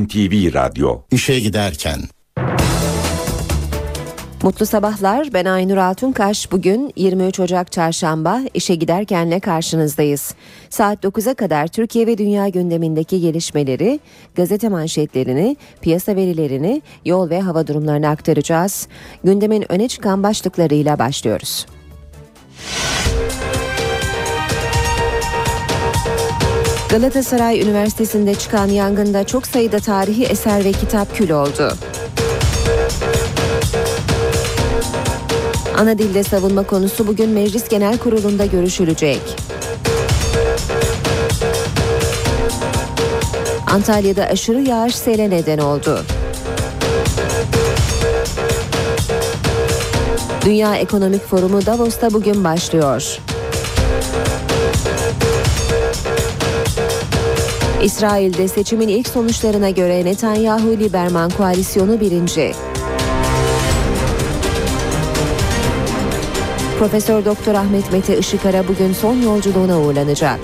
NTV Radyo İşe giderken Mutlu sabahlar. Ben Aynur Altunkaş. Bugün 23 Ocak Çarşamba işe giderkenle karşınızdayız. Saat 9'a kadar Türkiye ve dünya gündemindeki gelişmeleri, gazete manşetlerini, piyasa verilerini, yol ve hava durumlarını aktaracağız. Gündemin öne çıkan başlıklarıyla başlıyoruz. Galatasaray Üniversitesi'nde çıkan yangında çok sayıda tarihi eser ve kitap kül oldu. Ana dilde savunma konusu bugün Meclis Genel Kurulu'nda görüşülecek. Antalya'da aşırı yağış sele neden oldu. Dünya Ekonomik Forumu Davos'ta bugün başlıyor. İsrail'de seçimin ilk sonuçlarına göre Netanyahu-Liberman koalisyonu birinci. Profesör Doktor Ahmet Mete Işıkara bugün son yolculuğuna uğurlanacak.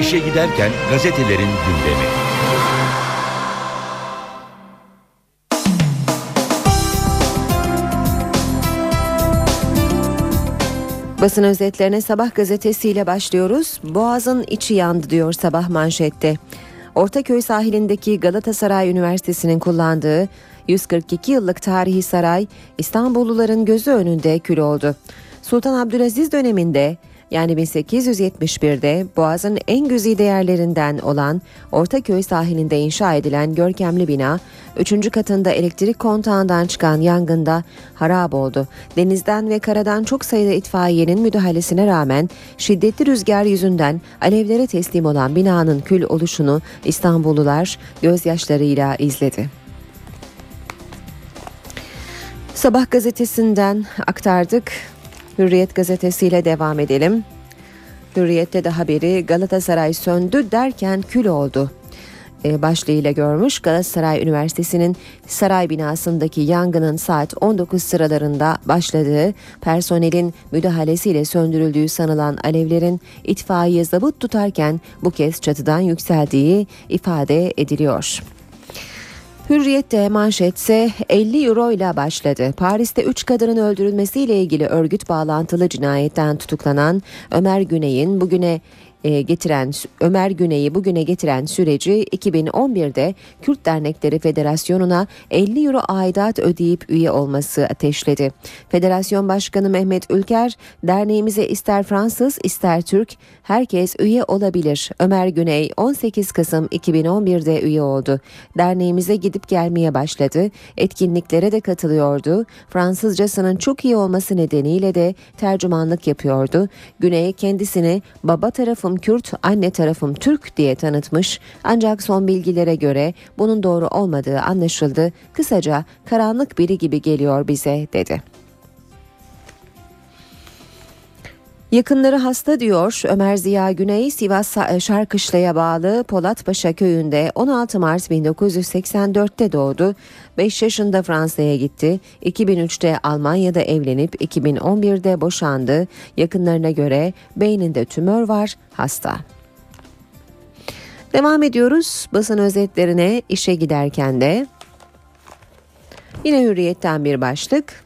İşe giderken gazetelerin gündemi. Basın özetlerine Sabah gazetesiyle başlıyoruz. Boğaz'ın içi yandı diyor Sabah manşette. Ortaköy sahilindeki Galatasaray Üniversitesi'nin kullandığı 142 yıllık tarihi saray İstanbulluların gözü önünde kül oldu. Sultan Abdülaziz döneminde yani 1871'de Boğaz'ın en güzide yerlerinden olan Ortaköy sahilinde inşa edilen görkemli bina 3. katında elektrik kontağından çıkan yangında harap oldu. Denizden ve karadan çok sayıda itfaiyenin müdahalesine rağmen şiddetli rüzgar yüzünden alevlere teslim olan binanın kül oluşunu İstanbullular gözyaşlarıyla izledi. Sabah gazetesinden aktardık. Hürriyet gazetesiyle devam edelim. Hürriyette de haberi Galatasaray söndü derken kül oldu e, başlığıyla görmüş. Galatasaray Üniversitesi'nin saray binasındaki yangının saat 19 sıralarında başladığı, personelin müdahalesiyle söndürüldüğü sanılan alevlerin itfaiye zabıt tutarken bu kez çatıdan yükseldiği ifade ediliyor. Hürriyet'te manşetse 50 euro ile başladı. Paris'te 3 kadının öldürülmesiyle ilgili örgüt bağlantılı cinayetten tutuklanan Ömer Güney'in bugüne getiren Ömer Güney'i bugüne getiren süreci 2011'de Kürt Dernekleri Federasyonu'na 50 euro aidat ödeyip üye olması ateşledi. Federasyon Başkanı Mehmet Ülker, derneğimize ister Fransız ister Türk herkes üye olabilir. Ömer Güney 18 Kasım 2011'de üye oldu. Derneğimize gidip gelmeye başladı. Etkinliklere de katılıyordu. Fransızcasının çok iyi olması nedeniyle de tercümanlık yapıyordu. Güney kendisini baba tarafım Kürt, anne tarafım Türk diye tanıtmış. Ancak son bilgilere göre bunun doğru olmadığı anlaşıldı. Kısaca karanlık biri gibi geliyor bize dedi. Yakınları hasta diyor Ömer Ziya Güney Sivas Şarkışla'ya bağlı Polatpaşa köyünde 16 Mart 1984'te doğdu. 5 yaşında Fransa'ya gitti. 2003'te Almanya'da evlenip 2011'de boşandı. Yakınlarına göre beyninde tümör var, hasta. Devam ediyoruz basın özetlerine işe giderken de yine hürriyetten bir başlık.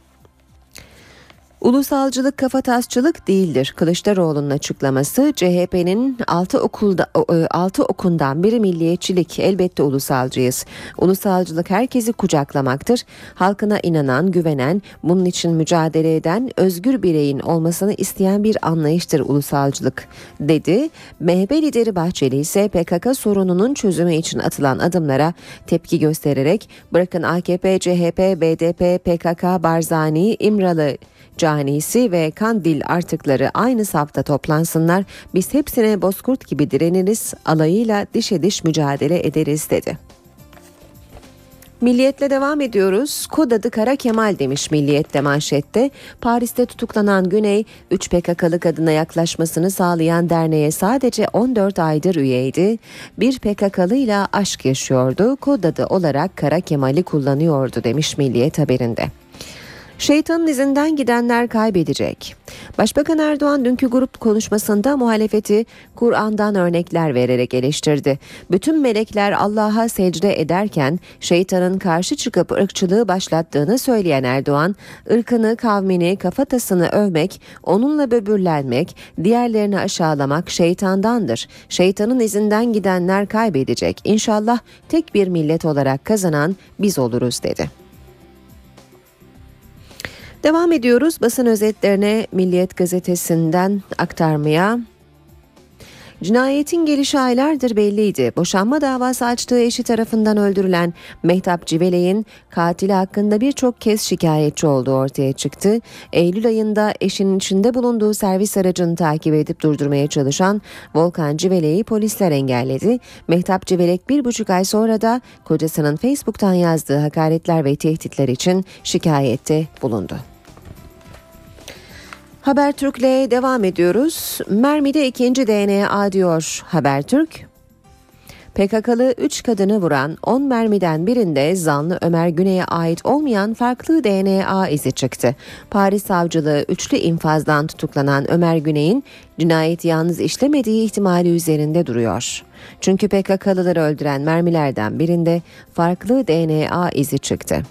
Ulusalcılık kafatasçılık değildir. Kılıçdaroğlu'nun açıklaması CHP'nin 6 okulda 6 okundan biri milliyetçilik. Elbette ulusalcıyız. Ulusalcılık herkesi kucaklamaktır. Halkına inanan, güvenen, bunun için mücadele eden özgür bireyin olmasını isteyen bir anlayıştır ulusalcılık dedi. MHP lideri Bahçeli ise PKK sorununun çözümü için atılan adımlara tepki göstererek bırakın AKP, CHP, BDP, PKK, Barzani, İmralı Canisi ve Kandil artıkları aynı safta toplansınlar. Biz hepsine bozkurt gibi direniriz, alayıyla dişe diş mücadele ederiz dedi. Milliyetle devam ediyoruz. Kod adı Kara Kemal demiş Milliyet'te manşette. Paris'te tutuklanan Güney, 3 PKK'lı kadına yaklaşmasını sağlayan derneğe sadece 14 aydır üyeydi. Bir PKK'lı ile aşk yaşıyordu. Kod adı olarak Kara Kemal'i kullanıyordu demiş Milliyet haberinde. Şeytanın izinden gidenler kaybedecek. Başbakan Erdoğan dünkü grup konuşmasında muhalefeti Kur'an'dan örnekler vererek eleştirdi. Bütün melekler Allah'a secde ederken şeytanın karşı çıkıp ırkçılığı başlattığını söyleyen Erdoğan, ırkını, kavmini, kafatasını övmek, onunla böbürlenmek, diğerlerini aşağılamak şeytandandır. Şeytanın izinden gidenler kaybedecek. İnşallah tek bir millet olarak kazanan biz oluruz dedi. Devam ediyoruz basın özetlerine Milliyet gazetesinden aktarmaya. Cinayetin gelişi aylardır belliydi. Boşanma davası açtığı eşi tarafından öldürülen Mehtap Civelek'in katili hakkında birçok kez şikayetçi olduğu ortaya çıktı. Eylül ayında eşinin içinde bulunduğu servis aracını takip edip durdurmaya çalışan Volkan Civelek'i polisler engelledi. Mehtap Civelek bir buçuk ay sonra da kocasının Facebook'tan yazdığı hakaretler ve tehditler için şikayette bulundu. Habertürk'le devam ediyoruz. Mermi'de ikinci DNA diyor Habertürk. PKK'lı 3 kadını vuran 10 mermiden birinde zanlı Ömer Güney'e ait olmayan farklı DNA izi çıktı. Paris savcılığı üçlü infazdan tutuklanan Ömer Güney'in cinayeti yalnız işlemediği ihtimali üzerinde duruyor. Çünkü PKK'lıları öldüren mermilerden birinde farklı DNA izi çıktı.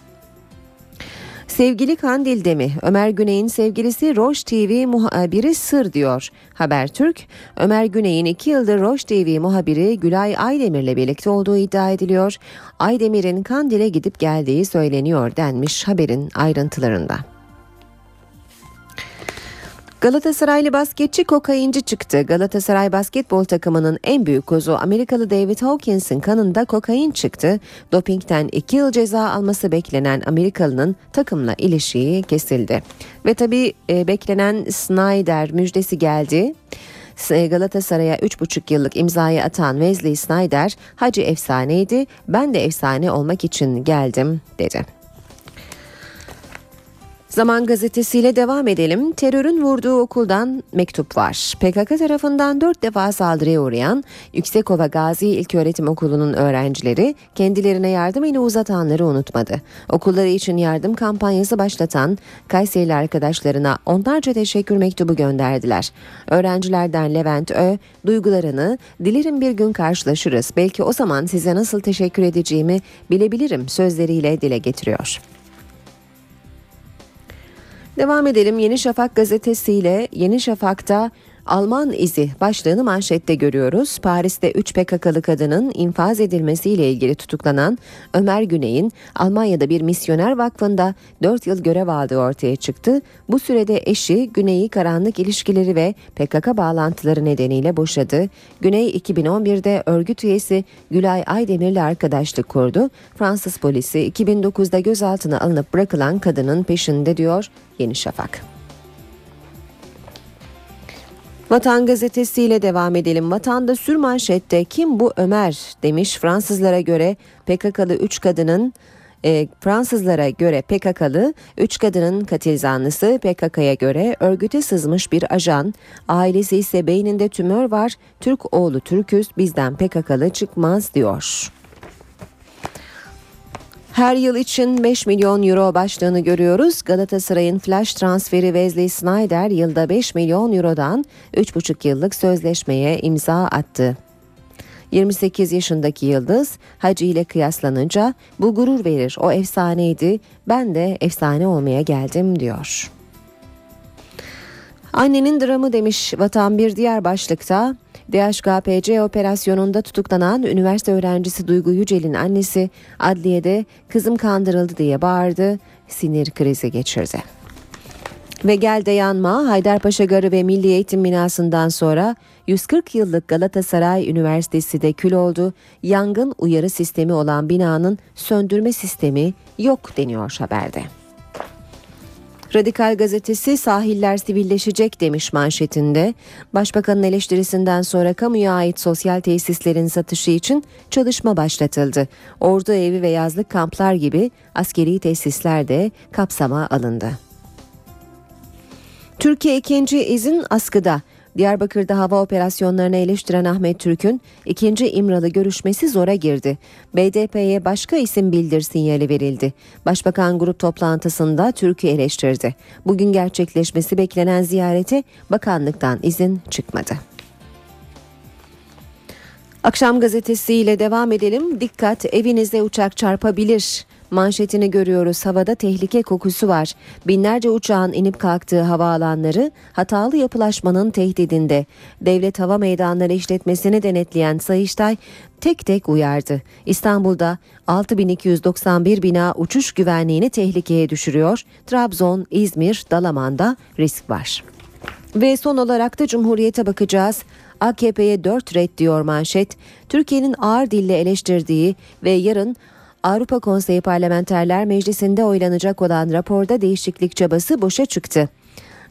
Sevgili Kandil'de mi? Ömer Güney'in sevgilisi Roş TV muhabiri sır diyor. Habertürk, Ömer Güney'in iki yıldır Roş TV muhabiri Gülay Aydemir'le birlikte olduğu iddia ediliyor. Aydemir'in Kandil'e gidip geldiği söyleniyor denmiş haberin ayrıntılarında. Galatasaraylı basketçi kokainci çıktı. Galatasaray basketbol takımının en büyük kozu Amerikalı David Hawkins'in kanında kokain çıktı. Dopingten 2 yıl ceza alması beklenen Amerikalı'nın takımla ilişiği kesildi. Ve tabii e, beklenen Snyder müjdesi geldi. Galatasaray'a 3,5 yıllık imzayı atan Wesley Snyder, Hacı efsaneydi, ben de efsane olmak için geldim dedi. Zaman gazetesiyle devam edelim. Terörün vurduğu okuldan mektup var. PKK tarafından dört defa saldırıya uğrayan Yüksekova Gazi İlköğretim Okulu'nun öğrencileri kendilerine yardım eli uzatanları unutmadı. Okulları için yardım kampanyası başlatan Kayserili arkadaşlarına onlarca teşekkür mektubu gönderdiler. Öğrencilerden Levent Ö, duygularını dilerim bir gün karşılaşırız belki o zaman size nasıl teşekkür edeceğimi bilebilirim sözleriyle dile getiriyor. Devam edelim. Yeni Şafak gazetesiyle Yeni Şafak'ta Alman izi başlığını manşette görüyoruz. Paris'te 3 PKK'lı kadının infaz edilmesiyle ilgili tutuklanan Ömer Güney'in Almanya'da bir misyoner vakfında 4 yıl görev aldığı ortaya çıktı. Bu sürede eşi Güney'i karanlık ilişkileri ve PKK bağlantıları nedeniyle boşadı. Güney 2011'de örgüt üyesi Gülay Aydemir'le arkadaşlık kurdu. Fransız polisi 2009'da gözaltına alınıp bırakılan kadının peşinde diyor Yeni Şafak. Vatan gazetesiyle devam edelim. Vatanda sürmanşette kim bu Ömer demiş Fransızlara göre PKK'lı 3 kadının e, Fransızlara göre PKK'lı 3 kadının katil zanlısı PKK'ya göre örgüte sızmış bir ajan. Ailesi ise beyninde tümör var. Türk oğlu Türküz bizden PKK'lı çıkmaz diyor. Her yıl için 5 milyon euro başlığını görüyoruz. Galatasaray'ın flash transferi Wesley Snyder yılda 5 milyon eurodan 3,5 yıllık sözleşmeye imza attı. 28 yaşındaki Yıldız Hacı ile kıyaslanınca bu gurur verir. O efsaneydi. Ben de efsane olmaya geldim diyor. Annenin dramı demiş Vatan bir diğer başlıkta. DHKPC operasyonunda tutuklanan üniversite öğrencisi Duygu Yücel'in annesi adliyede kızım kandırıldı diye bağırdı, sinir krizi geçirdi. Ve gelde yanma Haydarpaşa Garı ve Milli Eğitim binasından sonra 140 yıllık Galatasaray Üniversitesi de kül oldu. Yangın uyarı sistemi olan binanın söndürme sistemi yok deniyor haberde. Radikal gazetesi sahiller sivilleşecek demiş manşetinde. Başbakanın eleştirisinden sonra kamuya ait sosyal tesislerin satışı için çalışma başlatıldı. Ordu evi ve yazlık kamplar gibi askeri tesisler de kapsama alındı. Türkiye ikinci izin askıda. Diyarbakır'da hava operasyonlarını eleştiren Ahmet Türk'ün ikinci İmralı görüşmesi zora girdi. BDP'ye başka isim bildir sinyali verildi. Başbakan grup toplantısında Türk'ü eleştirdi. Bugün gerçekleşmesi beklenen ziyarete bakanlıktan izin çıkmadı. Akşam gazetesiyle devam edelim. Dikkat evinize uçak çarpabilir. Manşetini görüyoruz. Havada tehlike kokusu var. Binlerce uçağın inip kalktığı havaalanları hatalı yapılaşmanın tehdidinde. Devlet Hava Meydanları işletmesini denetleyen Sayıştay tek tek uyardı. İstanbul'da 6291 bina uçuş güvenliğini tehlikeye düşürüyor. Trabzon, İzmir, Dalaman'da risk var. Ve son olarak da Cumhuriyet'e bakacağız. AKP'ye 4 red diyor manşet. Türkiye'nin ağır dille eleştirdiği ve yarın Avrupa Konseyi Parlamenterler Meclisi'nde oylanacak olan raporda değişiklik çabası boşa çıktı.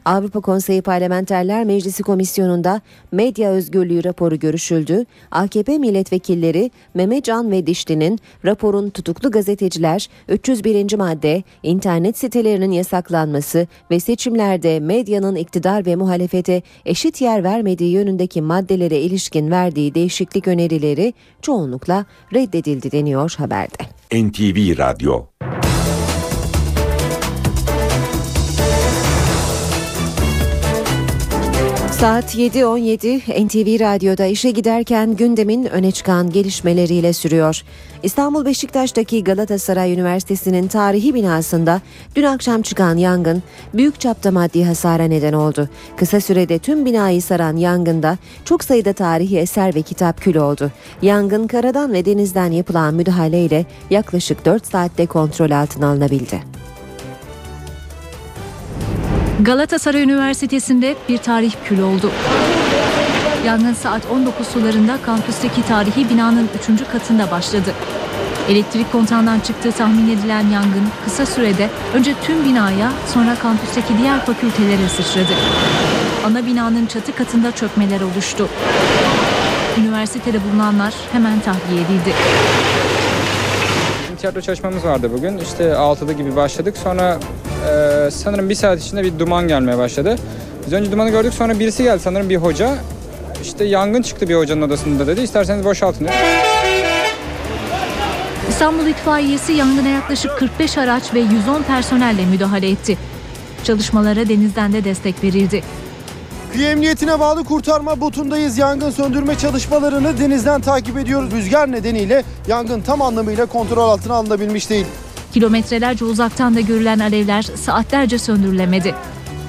Avrupa Konseyi Parlamenterler Meclisi Komisyonu'nda medya özgürlüğü raporu görüşüldü. AKP milletvekilleri Mehmet Can ve Dişli'nin raporun tutuklu gazeteciler 301. madde internet sitelerinin yasaklanması ve seçimlerde medyanın iktidar ve muhalefete eşit yer vermediği yönündeki maddelere ilişkin verdiği değişiklik önerileri çoğunlukla reddedildi deniyor haberde. NTV Radyo Saat 7.17 NTV Radyo'da işe giderken gündemin öne çıkan gelişmeleriyle sürüyor. İstanbul Beşiktaş'taki Galatasaray Üniversitesi'nin tarihi binasında dün akşam çıkan yangın büyük çapta maddi hasara neden oldu. Kısa sürede tüm binayı saran yangında çok sayıda tarihi eser ve kitap kül oldu. Yangın karadan ve denizden yapılan müdahaleyle yaklaşık 4 saatte kontrol altına alınabildi. Galatasaray Üniversitesi'nde bir tarih kül oldu. Yangın saat 19 sularında kampüsteki tarihi binanın 3. katında başladı. Elektrik kontağından çıktığı tahmin edilen yangın kısa sürede önce tüm binaya sonra kampüsteki diğer fakültelere sıçradı. Ana binanın çatı katında çökmeler oluştu. Üniversitede bulunanlar hemen tahliye edildi. Tiyatro çalışmamız vardı bugün. İşte 6'da gibi başladık. Sonra e, sanırım bir saat içinde bir duman gelmeye başladı. Biz önce dumanı gördük sonra birisi geldi sanırım bir hoca. İşte yangın çıktı bir hocanın odasında dedi. İsterseniz boşaltın dedi. İstanbul İtfaiyesi yangına yaklaşık 45 araç ve 110 personelle müdahale etti. Çalışmalara denizden de destek verildi. Kıyı Emniyetine bağlı kurtarma botundayız. Yangın söndürme çalışmalarını denizden takip ediyoruz. Rüzgar nedeniyle yangın tam anlamıyla kontrol altına alınabilmiş değil. Kilometrelerce uzaktan da görülen alevler saatlerce söndürülemedi.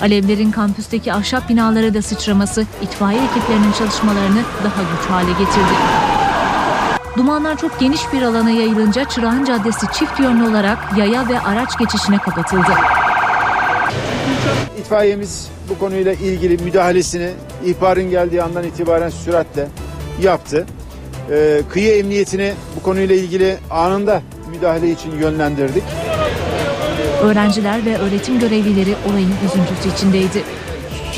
Alevlerin kampüsteki ahşap binalara da sıçraması itfaiye ekiplerinin çalışmalarını daha güç hale getirdi. Dumanlar çok geniş bir alana yayılınca Çırağan Caddesi çift yönlü olarak yaya ve araç geçişine kapatıldı. İtfaiyemiz bu konuyla ilgili müdahalesini ihbarın geldiği andan itibaren süratle yaptı. Ee, kıyı emniyetini bu konuyla ilgili anında müdahale için yönlendirdik. Öğrenciler ve öğretim görevlileri olayın üzüntüsü içindeydi.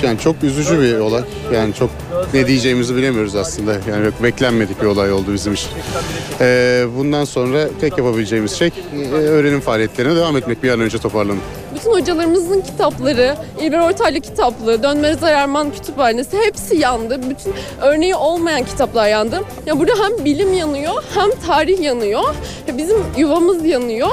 Yani çok üzücü bir olay. Yani çok ne diyeceğimizi bilemiyoruz aslında. Yani çok beklenmedik bir olay oldu bizim için. Ee, bundan sonra tek yapabileceğimiz şey e, öğrenim faaliyetlerine devam etmek bir an önce toparlanıp. Bütün hocalarımızın kitapları, İlber Ortaylı kitaplığı, Dönmez Ayarman kütüphanesi hepsi yandı. Bütün örneği olmayan kitaplar yandı. Ya burada hem bilim yanıyor hem tarih yanıyor. Bizim yuvamız yanıyor.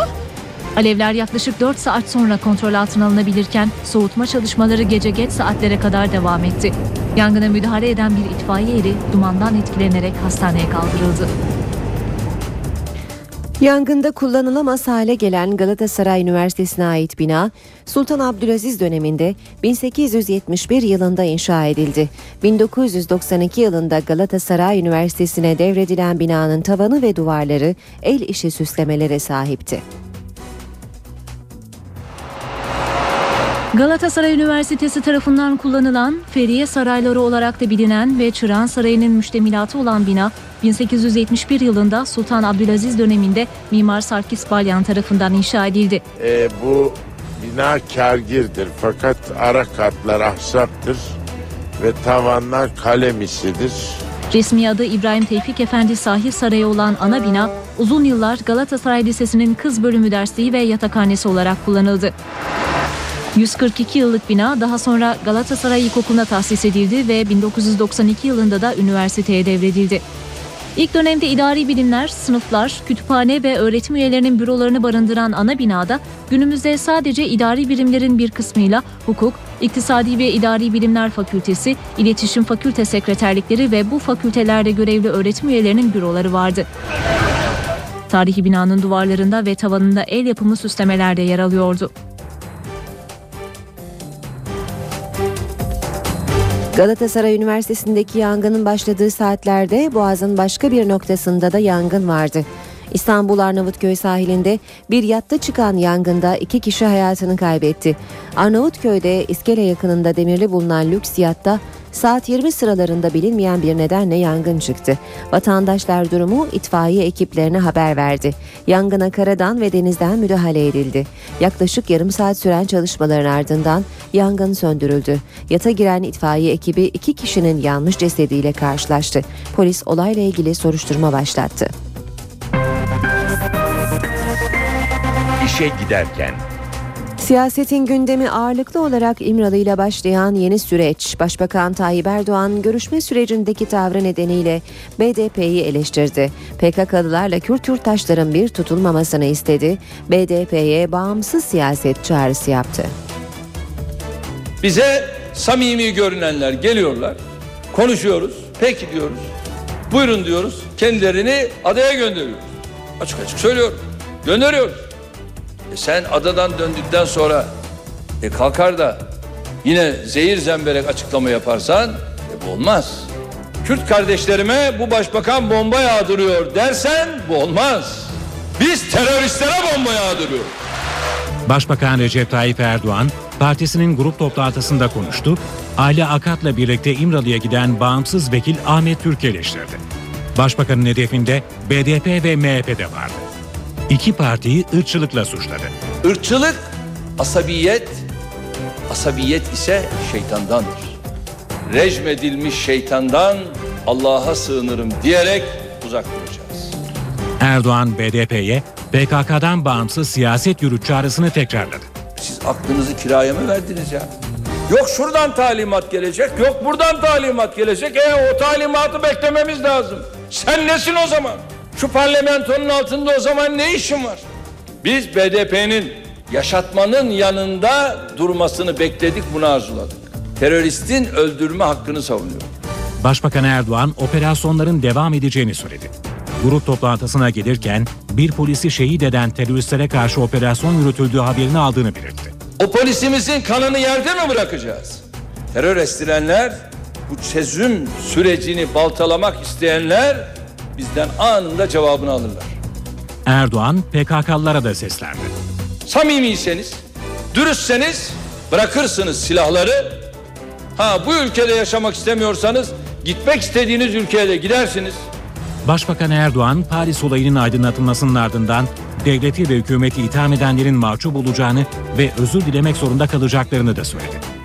Alevler yaklaşık 4 saat sonra kontrol altına alınabilirken soğutma çalışmaları gece geç saatlere kadar devam etti. Yangına müdahale eden bir itfaiye eri dumandan etkilenerek hastaneye kaldırıldı. Yangında kullanılamaz hale gelen Galatasaray Üniversitesi'ne ait bina Sultan Abdülaziz döneminde 1871 yılında inşa edildi. 1992 yılında Galatasaray Üniversitesi'ne devredilen binanın tavanı ve duvarları el işi süslemelere sahipti. Galatasaray Üniversitesi tarafından kullanılan Feriye Sarayları olarak da bilinen ve Çırağan Sarayı'nın müştemilatı olan bina 1871 yılında Sultan Abdülaziz döneminde Mimar Sarkis Balyan tarafından inşa edildi. E, bu bina kârgirdir fakat ara katlar ahşaptır ve tavanlar kalem işidir. Resmi adı İbrahim Tevfik Efendi Sahil Sarayı olan ana bina uzun yıllar Galatasaray Lisesi'nin kız bölümü dersliği ve yatakhanesi olarak kullanıldı. 142 yıllık bina daha sonra Galatasaray İlkokulu'na tahsis edildi ve 1992 yılında da üniversiteye devredildi. İlk dönemde idari bilimler, sınıflar, kütüphane ve öğretim üyelerinin bürolarını barındıran ana binada günümüzde sadece idari birimlerin bir kısmıyla hukuk, iktisadi ve idari bilimler fakültesi, iletişim fakülte sekreterlikleri ve bu fakültelerde görevli öğretim üyelerinin büroları vardı. Tarihi binanın duvarlarında ve tavanında el yapımı süslemeler de yer alıyordu. Galatasaray Üniversitesi'ndeki yangının başladığı saatlerde Boğaz'ın başka bir noktasında da yangın vardı. İstanbul Arnavutköy sahilinde bir yatta çıkan yangında iki kişi hayatını kaybetti. Arnavutköy'de iskele yakınında demirli bulunan lüks yatta saat 20 sıralarında bilinmeyen bir nedenle yangın çıktı. Vatandaşlar durumu itfaiye ekiplerine haber verdi. Yangına karadan ve denizden müdahale edildi. Yaklaşık yarım saat süren çalışmaların ardından yangın söndürüldü. Yata giren itfaiye ekibi iki kişinin yanmış cesediyle karşılaştı. Polis olayla ilgili soruşturma başlattı. İşe giderken Siyasetin gündemi ağırlıklı olarak İmralı ile başlayan yeni süreç, Başbakan Tayyip Erdoğan görüşme sürecindeki tavrı nedeniyle BDP'yi eleştirdi. PKK'lılarla Kürt yurttaşların bir tutulmamasını istedi. BDP'ye bağımsız siyaset çağrısı yaptı. Bize samimi görünenler geliyorlar. Konuşuyoruz. Peki diyoruz. Buyurun diyoruz. Kendilerini adaya gönderiyoruz. Açık açık söylüyorum. Gönderiyoruz. Sen adadan döndükten sonra e kalkar da yine zehir zemberek açıklama yaparsan e bu olmaz. Kürt kardeşlerime bu başbakan bomba yağdırıyor dersen bu olmaz. Biz teröristlere bomba yağdırıyoruz. Başbakan Recep Tayyip Erdoğan partisinin grup toplantısında konuştu. Ali Akat'la birlikte İmralı'ya giden bağımsız vekil Ahmet Türk eleştirdi. Başbakanın hedefinde BDP ve MHP de vardı. İki partiyi ırkçılıkla suçladı. Irkçılık, asabiyet, asabiyet ise şeytandandır. Rejmedilmiş şeytandan Allah'a sığınırım diyerek uzak duracağız. Erdoğan BDP'ye PKK'dan bağımsız siyaset yürüt çağrısını tekrarladı. Siz aklınızı kiraya mı verdiniz ya? Yok şuradan talimat gelecek, yok buradan talimat gelecek. E o talimatı beklememiz lazım. Sen nesin o zaman? Şu parlamentonun altında o zaman ne işin var? Biz BDP'nin yaşatmanın yanında durmasını bekledik, bunu arzuladık. Teröristin öldürme hakkını savunuyor. Başbakan Erdoğan operasyonların devam edeceğini söyledi. Grup toplantısına gelirken bir polisi şehit eden teröristlere karşı operasyon yürütüldüğü haberini aldığını belirtti. O polisimizin kanını yerde mi bırakacağız? Terör estirenler, bu çözüm sürecini baltalamak isteyenler bizden anında cevabını alırlar. Erdoğan PKK'lılara da seslendi. Samimiyseniz, dürüstseniz bırakırsınız silahları. Ha bu ülkede yaşamak istemiyorsanız gitmek istediğiniz ülkeye de gidersiniz. Başbakan Erdoğan, Paris olayının aydınlatılmasının ardından devleti ve hükümeti itham edenlerin mahcup olacağını ve özür dilemek zorunda kalacaklarını da söyledi.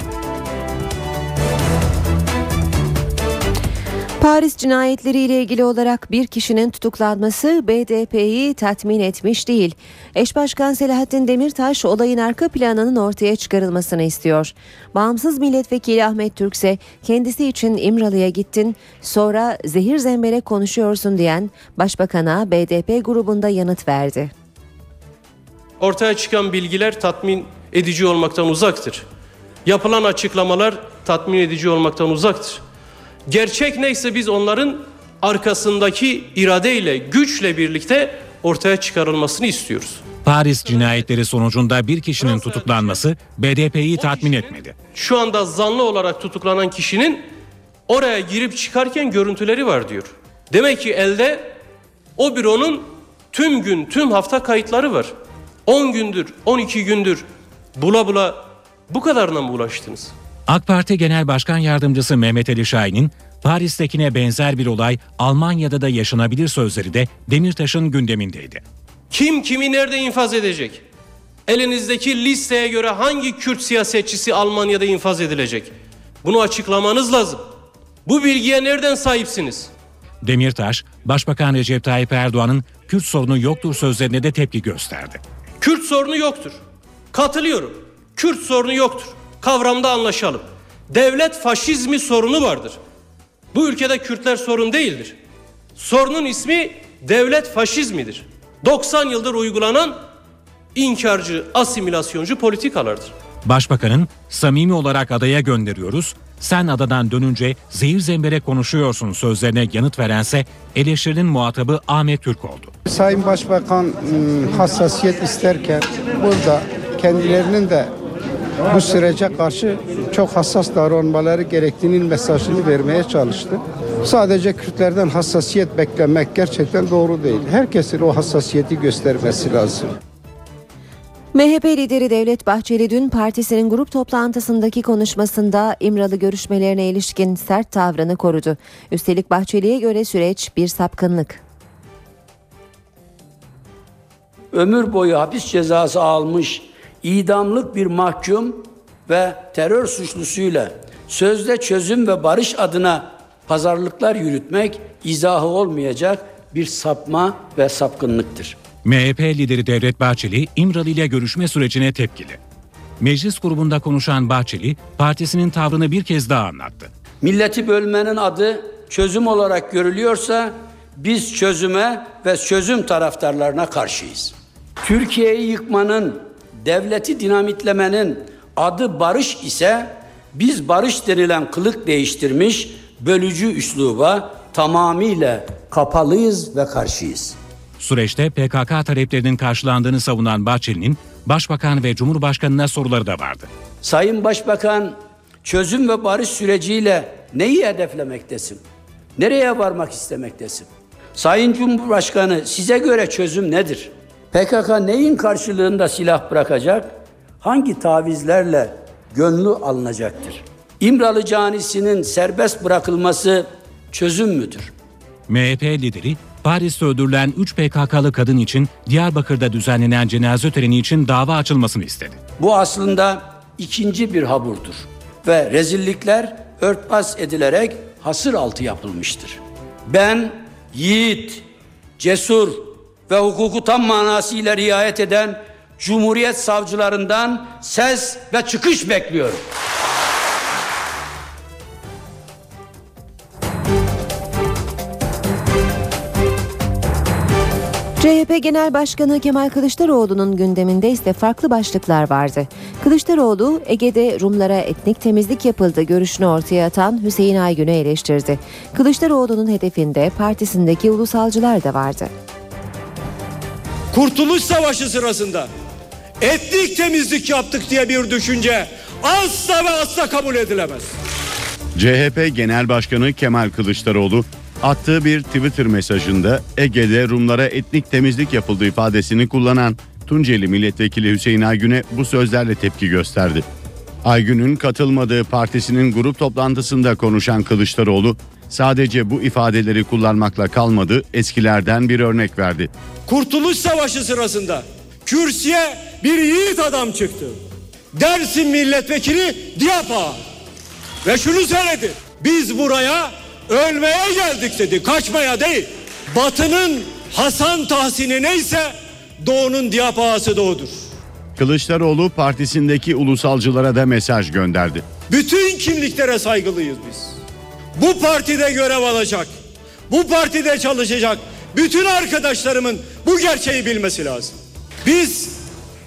Paris cinayetleriyle ilgili olarak bir kişinin tutuklanması BDP'yi tatmin etmiş değil. Eş Başkan Selahattin Demirtaş olayın arka planının ortaya çıkarılmasını istiyor. Bağımsız milletvekili Ahmet Türk ise kendisi için İmralı'ya gittin sonra zehir zemberek konuşuyorsun diyen Başbakan'a BDP grubunda yanıt verdi. Ortaya çıkan bilgiler tatmin edici olmaktan uzaktır. Yapılan açıklamalar tatmin edici olmaktan uzaktır. Gerçek neyse biz onların arkasındaki iradeyle, güçle birlikte ortaya çıkarılmasını istiyoruz. Paris cinayetleri sonucunda bir kişinin tutuklanması BDP'yi tatmin etmedi. Şu anda zanlı olarak tutuklanan kişinin oraya girip çıkarken görüntüleri var diyor. Demek ki elde o büronun tüm gün, tüm hafta kayıtları var. 10 gündür, 12 gündür bula bula bu kadarına mı ulaştınız? AK Parti Genel Başkan Yardımcısı Mehmet Ali Şahin'in Paris'tekine benzer bir olay Almanya'da da yaşanabilir sözleri de Demirtaş'ın gündemindeydi. Kim kimi nerede infaz edecek? Elinizdeki listeye göre hangi Kürt siyasetçisi Almanya'da infaz edilecek? Bunu açıklamanız lazım. Bu bilgiye nereden sahipsiniz? Demirtaş, Başbakan Recep Tayyip Erdoğan'ın Kürt sorunu yoktur sözlerine de tepki gösterdi. Kürt sorunu yoktur. Katılıyorum. Kürt sorunu yoktur. Kavramda anlaşalım. Devlet faşizmi sorunu vardır. Bu ülkede Kürtler sorun değildir. Sorunun ismi devlet faşizmidir. 90 yıldır uygulanan inkarcı, asimilasyoncu politikalardır. Başbakanın samimi olarak adaya gönderiyoruz, sen adadan dönünce zehir zembere konuşuyorsun sözlerine yanıt verense eleştirinin muhatabı Ahmet Türk oldu. Sayın Başbakan ım, hassasiyet isterken burada kendilerinin de bu sürece karşı çok hassas davranmaları gerektiğinin mesajını vermeye çalıştı. Sadece Kürtlerden hassasiyet beklemek gerçekten doğru değil. Herkesin o hassasiyeti göstermesi lazım. MHP lideri Devlet Bahçeli dün partisinin grup toplantısındaki konuşmasında İmralı görüşmelerine ilişkin sert tavrını korudu. Üstelik Bahçeli'ye göre süreç bir sapkınlık. ömür boyu hapis cezası almış idamlık bir mahkum ve terör suçlusuyla sözde çözüm ve barış adına pazarlıklar yürütmek izahı olmayacak bir sapma ve sapkınlıktır. MHP lideri Devlet Bahçeli, İmralı ile görüşme sürecine tepkili. Meclis grubunda konuşan Bahçeli, partisinin tavrını bir kez daha anlattı. Milleti bölmenin adı çözüm olarak görülüyorsa biz çözüme ve çözüm taraftarlarına karşıyız. Türkiye'yi yıkmanın, devleti dinamitlemenin adı barış ise biz barış denilen kılık değiştirmiş bölücü üsluba tamamıyla kapalıyız ve karşıyız. Süreçte PKK taleplerinin karşılandığını savunan Bahçeli'nin Başbakan ve Cumhurbaşkanına soruları da vardı. Sayın Başbakan çözüm ve barış süreciyle neyi hedeflemektesin? Nereye varmak istemektesin? Sayın Cumhurbaşkanı size göre çözüm nedir? PKK neyin karşılığında silah bırakacak? Hangi tavizlerle gönlü alınacaktır? İmralı canisinin serbest bırakılması çözüm müdür? MHP lideri, Paris'te öldürülen 3 PKK'lı kadın için Diyarbakır'da düzenlenen cenaze töreni için dava açılmasını istedi. Bu aslında ikinci bir haburdur ve rezillikler örtbas edilerek hasır altı yapılmıştır. Ben yiğit, cesur ve hukuku tam manasıyla riayet eden Cumhuriyet savcılarından ses ve çıkış bekliyorum. CHP Genel Başkanı Kemal Kılıçdaroğlu'nun gündeminde ise farklı başlıklar vardı. Kılıçdaroğlu, Ege'de Rumlara etnik temizlik yapıldı görüşünü ortaya atan Hüseyin Aygün'ü eleştirdi. Kılıçdaroğlu'nun hedefinde partisindeki ulusalcılar da vardı. Kurtuluş Savaşı sırasında etnik temizlik yaptık diye bir düşünce asla ve asla kabul edilemez. CHP Genel Başkanı Kemal Kılıçdaroğlu attığı bir Twitter mesajında Ege'de Rumlara etnik temizlik yapıldığı ifadesini kullanan Tunceli Milletvekili Hüseyin Aygün'e bu sözlerle tepki gösterdi. Aygün'ün katılmadığı partisinin grup toplantısında konuşan Kılıçdaroğlu sadece bu ifadeleri kullanmakla kalmadı eskilerden bir örnek verdi. Kurtuluş Savaşı sırasında kürsüye bir yiğit adam çıktı. Dersim milletvekili Diyapa. Ve şunu söyledi. Biz buraya ölmeye geldik dedi. Kaçmaya değil. Batının Hasan Tahsin'i neyse Doğu'nun Diyapa'sı da odur. Kılıçdaroğlu partisindeki ulusalcılara da mesaj gönderdi. Bütün kimliklere saygılıyız biz. Bu partide görev alacak. Bu partide çalışacak. Bütün arkadaşlarımın bu gerçeği bilmesi lazım. Biz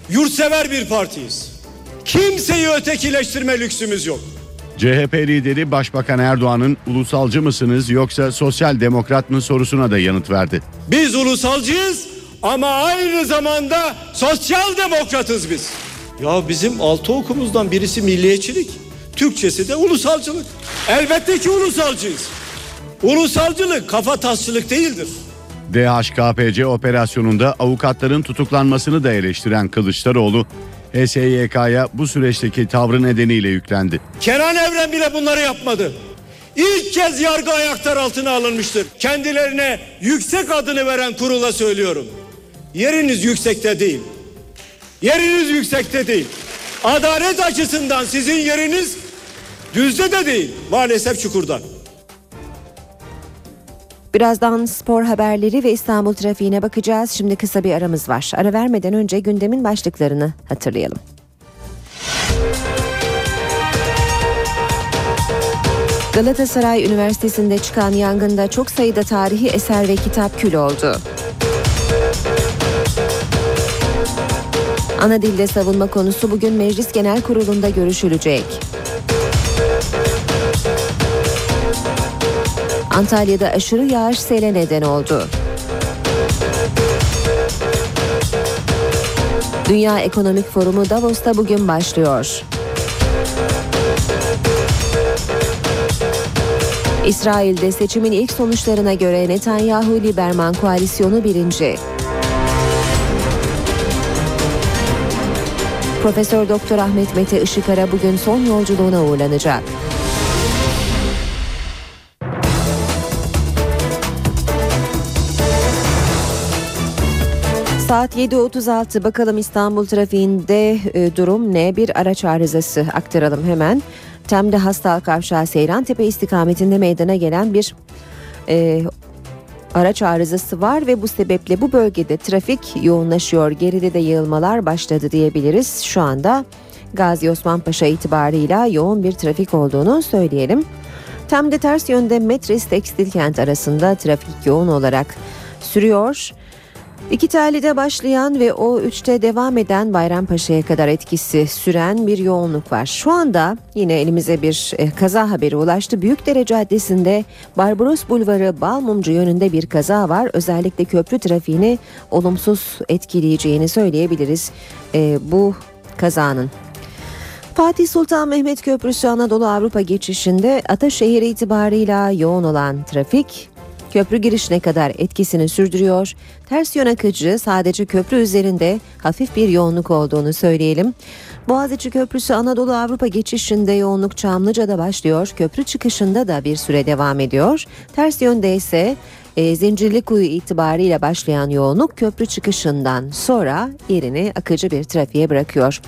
yurtsever bir partiyiz. Kimseyi ötekileştirme lüksümüz yok. CHP lideri Başbakan Erdoğan'ın ulusalcı mısınız yoksa sosyal demokrat mı sorusuna da yanıt verdi. Biz ulusalcıyız ama aynı zamanda sosyal demokratız biz. Ya bizim altı okumuzdan birisi milliyetçilik. Türkçesi de ulusalcılık. Elbette ki ulusalcıyız. Ulusalcılık kafa tasçılık değildir. DHKPC operasyonunda avukatların tutuklanmasını da eleştiren Kılıçdaroğlu, HSYK'ya bu süreçteki tavrı nedeniyle yüklendi. Kenan Evren bile bunları yapmadı. İlk kez yargı ayaklar altına alınmıştır. Kendilerine yüksek adını veren kurula söylüyorum. Yeriniz yüksekte değil. Yeriniz yüksekte değil. Adalet açısından sizin yeriniz düzde de değil. Maalesef çukurda. Birazdan spor haberleri ve İstanbul trafiğine bakacağız. Şimdi kısa bir aramız var. Ara vermeden önce gündemin başlıklarını hatırlayalım. Galatasaray Üniversitesi'nde çıkan yangında çok sayıda tarihi eser ve kitap kül oldu. Ana dilde savunma konusu bugün Meclis Genel Kurulu'nda görüşülecek. Antalya'da aşırı yağış sele neden oldu. Dünya Ekonomik Forumu Davos'ta bugün başlıyor. İsrail'de seçimin ilk sonuçlarına göre Netanyahu-Liberman koalisyonu birinci. Profesör Doktor Ahmet Mete Işıkara bugün son yolculuğuna uğurlanacak. Saat 7.36 bakalım İstanbul trafiğinde e, durum ne? Bir araç arızası aktaralım hemen. Temde Hastal Kavşağı Seyrantepe istikametinde meydana gelen bir e, araç arızası var ve bu sebeple bu bölgede trafik yoğunlaşıyor. Geride de yığılmalar başladı diyebiliriz. Şu anda Gazi Osman Paşa itibarıyla yoğun bir trafik olduğunu söyleyelim. Temde ters yönde Metris Tekstil Kent arasında trafik yoğun olarak sürüyor. İki telide başlayan ve o üçte devam eden Bayrampaşa'ya kadar etkisi süren bir yoğunluk var. Şu anda yine elimize bir e, kaza haberi ulaştı. Büyükdere Caddesi'nde Barbaros Bulvarı Balmumcu yönünde bir kaza var. Özellikle köprü trafiğini olumsuz etkileyeceğini söyleyebiliriz e, bu kazanın. Fatih Sultan Mehmet Köprüsü Anadolu Avrupa geçişinde Ataşehir itibarıyla yoğun olan trafik köprü girişine kadar etkisini sürdürüyor. Ters yön akıcı sadece köprü üzerinde hafif bir yoğunluk olduğunu söyleyelim. Boğaziçi Köprüsü Anadolu Avrupa geçişinde yoğunluk Çamlıca'da başlıyor. Köprü çıkışında da bir süre devam ediyor. Ters yönde ise e, Zincirlikuyu itibariyle başlayan yoğunluk köprü çıkışından sonra yerini akıcı bir trafiğe bırakıyor.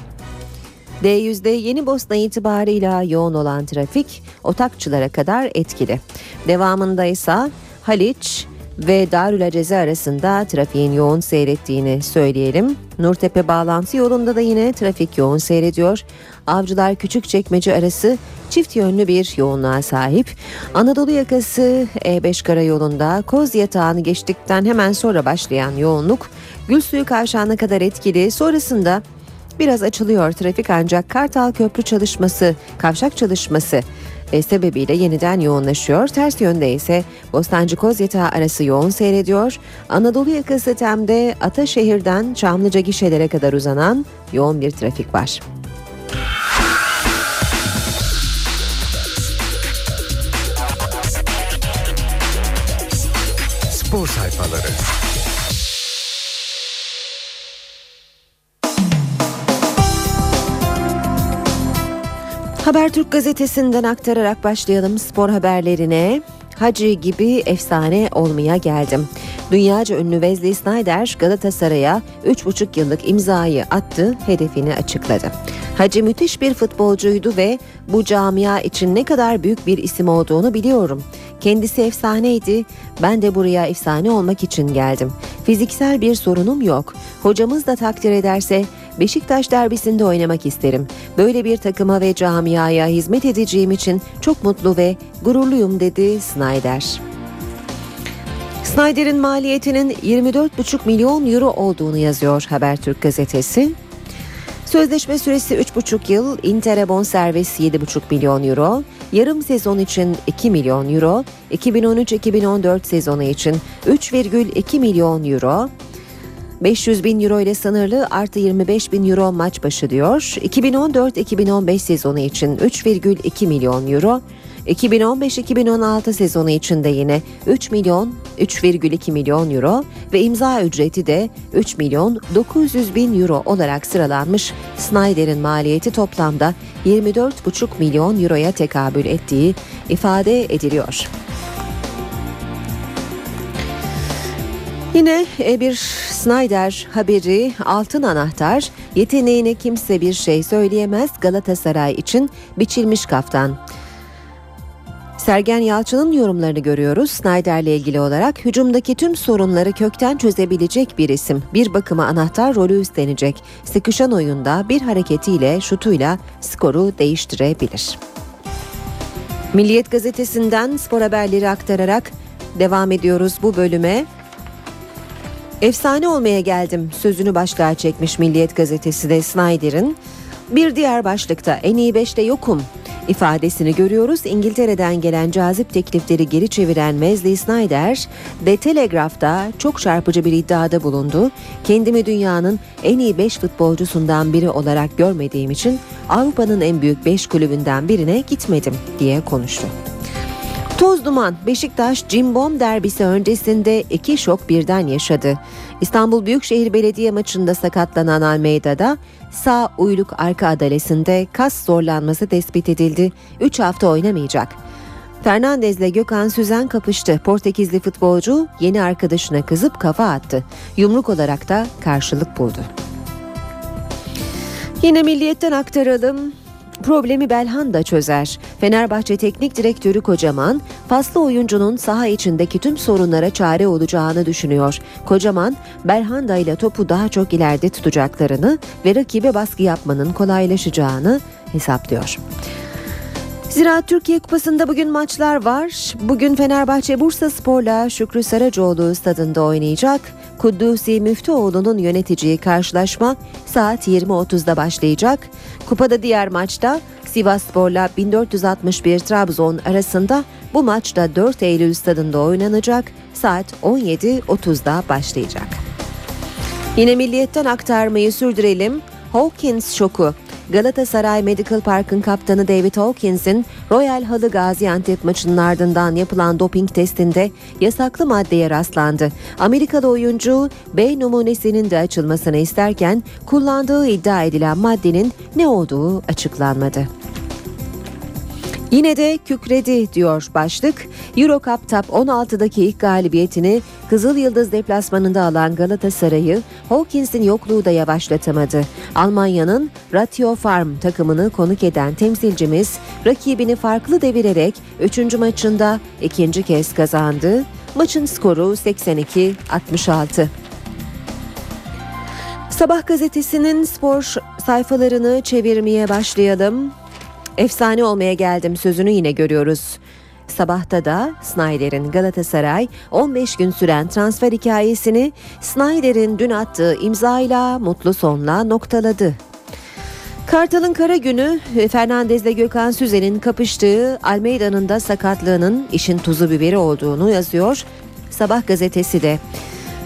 D100'de Yeni Bosna itibarıyla yoğun olan trafik otakçılara kadar etkili. Devamında ise Haliç ve Darül Aceze arasında trafiğin yoğun seyrettiğini söyleyelim. Nurtepe bağlantı yolunda da yine trafik yoğun seyrediyor. Avcılar Küçükçekmece arası çift yönlü bir yoğunluğa sahip. Anadolu yakası E5 karayolunda Koz yatağını geçtikten hemen sonra başlayan yoğunluk Gülsuyu Kavşağı'na kadar etkili. Sonrasında biraz açılıyor trafik ancak Kartal Köprü çalışması, kavşak çalışması e, sebebiyle yeniden yoğunlaşıyor. Ters yönde ise Bostancı Kozyatağı arası yoğun seyrediyor. Anadolu yakası Tem'de Ataşehir'den Çamlıca gişelere kadar uzanan yoğun bir trafik var. Spor sayfaları. Habertürk gazetesinden aktararak başlayalım spor haberlerine. Hacı gibi efsane olmaya geldim. Dünyaca ünlü Wesley Snyder Galatasaray'a 3,5 yıllık imzayı attı, hedefini açıkladı. Hacı müthiş bir futbolcuydu ve bu camia için ne kadar büyük bir isim olduğunu biliyorum. Kendisi efsaneydi, ben de buraya efsane olmak için geldim. Fiziksel bir sorunum yok. Hocamız da takdir ederse Beşiktaş derbisinde oynamak isterim. Böyle bir takıma ve camiaya hizmet edeceğim için çok mutlu ve gururluyum dedi Snyder. Snyder'in maliyetinin 24,5 milyon euro olduğunu yazıyor Habertürk gazetesi. Sözleşme süresi 3,5 yıl, Inter'e bonservis 7,5 milyon euro, yarım sezon için 2 milyon euro, 2013-2014 sezonu için 3,2 milyon euro, 500 bin euro ile sınırlı artı 25 bin euro maç başı diyor. 2014-2015 sezonu için 3,2 milyon euro. 2015-2016 sezonu için de yine 3 milyon 3,2 milyon euro ve imza ücreti de 3 milyon 900 bin euro olarak sıralanmış. Snyder'in maliyeti toplamda 24,5 milyon euroya tekabül ettiği ifade ediliyor. Yine bir Snyder haberi altın anahtar yeteneğine kimse bir şey söyleyemez Galatasaray için biçilmiş kaftan. Sergen Yalçın'ın yorumlarını görüyoruz. Snyder'le ilgili olarak hücumdaki tüm sorunları kökten çözebilecek bir isim. Bir bakıma anahtar rolü üstlenecek. Sıkışan oyunda bir hareketiyle, şutuyla skoru değiştirebilir. Milliyet gazetesinden spor haberleri aktararak devam ediyoruz bu bölüme. Efsane olmaya geldim sözünü başlığa çekmiş Milliyet gazetesi de Snyder'in. Bir diğer başlıkta en iyi beşte yokum ifadesini görüyoruz. İngiltere'den gelen cazip teklifleri geri çeviren Wesley Snyder, The Telegraph'ta çok çarpıcı bir iddiada bulundu. Kendimi dünyanın en iyi 5 futbolcusundan biri olarak görmediğim için Avrupa'nın en büyük 5 kulübünden birine gitmedim diye konuştu. Toz duman Beşiktaş Cimbom derbisi öncesinde iki şok birden yaşadı. İstanbul Büyükşehir Belediye maçında sakatlanan Almeida'da sağ uyluk arka adalesinde kas zorlanması tespit edildi. 3 hafta oynamayacak. Fernandez ile Gökhan Süzen kapıştı. Portekizli futbolcu yeni arkadaşına kızıp kafa attı. Yumruk olarak da karşılık buldu. Yine milliyetten aktaralım. Problemi Belhanda çözer. Fenerbahçe Teknik Direktörü Kocaman, faslı oyuncunun saha içindeki tüm sorunlara çare olacağını düşünüyor. Kocaman, Belhanda ile topu daha çok ileride tutacaklarını ve rakibe baskı yapmanın kolaylaşacağını hesaplıyor. Zira Türkiye Kupası'nda bugün maçlar var. Bugün Fenerbahçe Bursa Spor'la Şükrü Saracoğlu stadında oynayacak. Kudüs'i Müftüoğlu'nun yöneteceği karşılaşma saat 20.30'da başlayacak. Kupada diğer maçta Sivas Spor'la 1461 Trabzon arasında bu maçta 4 Eylül stadında oynanacak. Saat 17.30'da başlayacak. Yine milliyetten aktarmayı sürdürelim. Hawkins şoku. Galatasaray Medical Park'ın kaptanı David Hawkins'in Royal Halı Gaziantep maçının ardından yapılan doping testinde yasaklı maddeye rastlandı. Amerikalı oyuncu B numunesinin de açılmasını isterken kullandığı iddia edilen maddenin ne olduğu açıklanmadı. Yine de kükredi diyor başlık. Euro Cup Top 16'daki ilk galibiyetini Kızıl Yıldız deplasmanında alan Galatasaray'ı Hawkins'in yokluğu da yavaşlatamadı. Almanya'nın Ratio Farm takımını konuk eden temsilcimiz rakibini farklı devirerek 3. maçında ikinci kez kazandı. Maçın skoru 82-66. Sabah gazetesinin spor sayfalarını çevirmeye başlayalım. Efsane olmaya geldim sözünü yine görüyoruz. Sabahta da Snyder'in Galatasaray 15 gün süren transfer hikayesini Snyder'in dün attığı imzayla mutlu sonla noktaladı. Kartal'ın kara günü Fernandez ile Gökhan Süzen'in kapıştığı Almeida'nın da sakatlığının işin tuzu biberi olduğunu yazıyor. Sabah gazetesi de.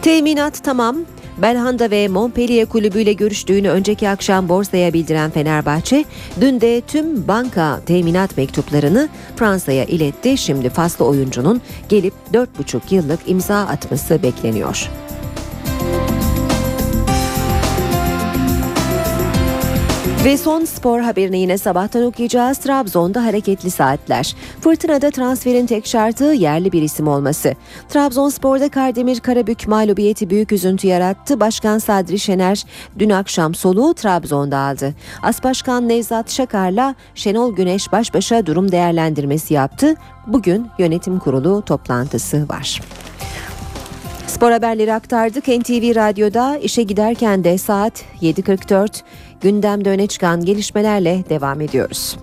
Teminat tamam. Belhanda ve Montpellier kulübüyle görüştüğünü önceki akşam borsaya bildiren Fenerbahçe, dün de tüm banka teminat mektuplarını Fransa'ya iletti. Şimdi faslı oyuncunun gelip 4,5 yıllık imza atması bekleniyor. Ve son spor haberini yine sabahtan okuyacağız. Trabzon'da hareketli saatler. Fırtınada transferin tek şartı yerli bir isim olması. Trabzonspor'da Kardemir Karabük mağlubiyeti büyük üzüntü yarattı. Başkan Sadri Şener dün akşam soluğu Trabzon'da aldı. As Başkan Nevzat Şakar'la Şenol Güneş baş başa durum değerlendirmesi yaptı. Bugün yönetim kurulu toplantısı var. Spor haberleri aktardık. NTV Radyo'da işe giderken de saat 7.44 gündemde öne çıkan gelişmelerle devam ediyoruz.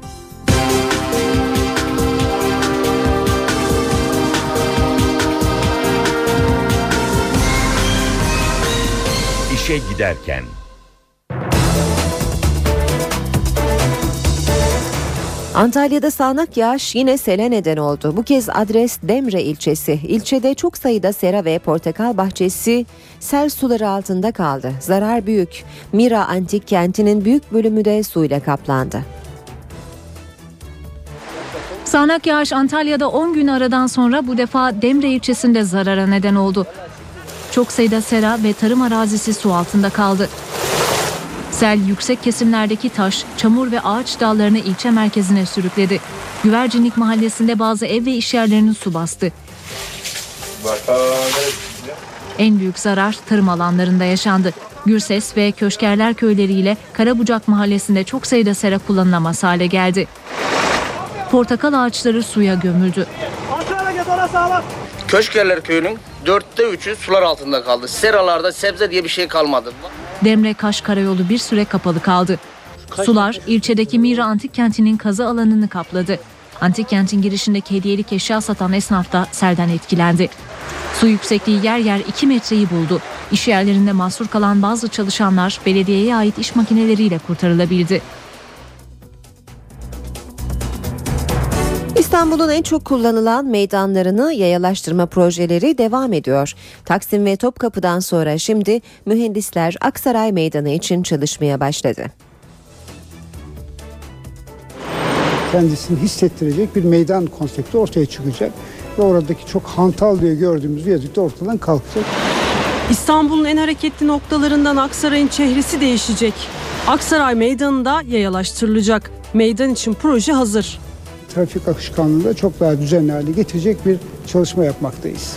İşe giderken Antalya'da sağanak yağış yine sele neden oldu. Bu kez adres Demre ilçesi. İlçede çok sayıda sera ve portakal bahçesi sel suları altında kaldı. Zarar büyük. Mira antik kentinin büyük bölümü de suyla kaplandı. Sağanak yağış Antalya'da 10 gün aradan sonra bu defa Demre ilçesinde zarara neden oldu. Çok sayıda sera ve tarım arazisi su altında kaldı. Sel yüksek kesimlerdeki taş, çamur ve ağaç dallarını ilçe merkezine sürükledi. Güvercinlik mahallesinde bazı ev ve iş yerlerinin su bastı. En büyük zarar tarım alanlarında yaşandı. Gürses ve Köşkerler köyleriyle Karabucak mahallesinde çok sayıda sera kullanılamaz hale geldi. Portakal ağaçları suya gömüldü. Köşkerler köyünün dörtte üçü sular altında kaldı. Seralarda sebze diye bir şey kalmadı. Demre Kaş Karayolu bir süre kapalı kaldı. Sular ilçedeki Mira Antik Kenti'nin kazı alanını kapladı. Antik kentin girişindeki hediyelik eşya satan esnaf da selden etkilendi. Su yüksekliği yer yer 2 metreyi buldu. İş yerlerinde mahsur kalan bazı çalışanlar belediyeye ait iş makineleriyle kurtarılabildi. İstanbul'un en çok kullanılan meydanlarını yayalaştırma projeleri devam ediyor. Taksim ve Topkapı'dan sonra şimdi mühendisler Aksaray Meydanı için çalışmaya başladı. kendisini hissettirecek bir meydan konsepti ortaya çıkacak. Ve oradaki çok hantal diye gördüğümüz viyadük de ortadan kalkacak. İstanbul'un en hareketli noktalarından Aksaray'ın çehresi değişecek. Aksaray Meydanı'nda yayalaştırılacak. Meydan için proje hazır. Trafik akışkanlığını da çok daha düzenli hale getirecek bir çalışma yapmaktayız.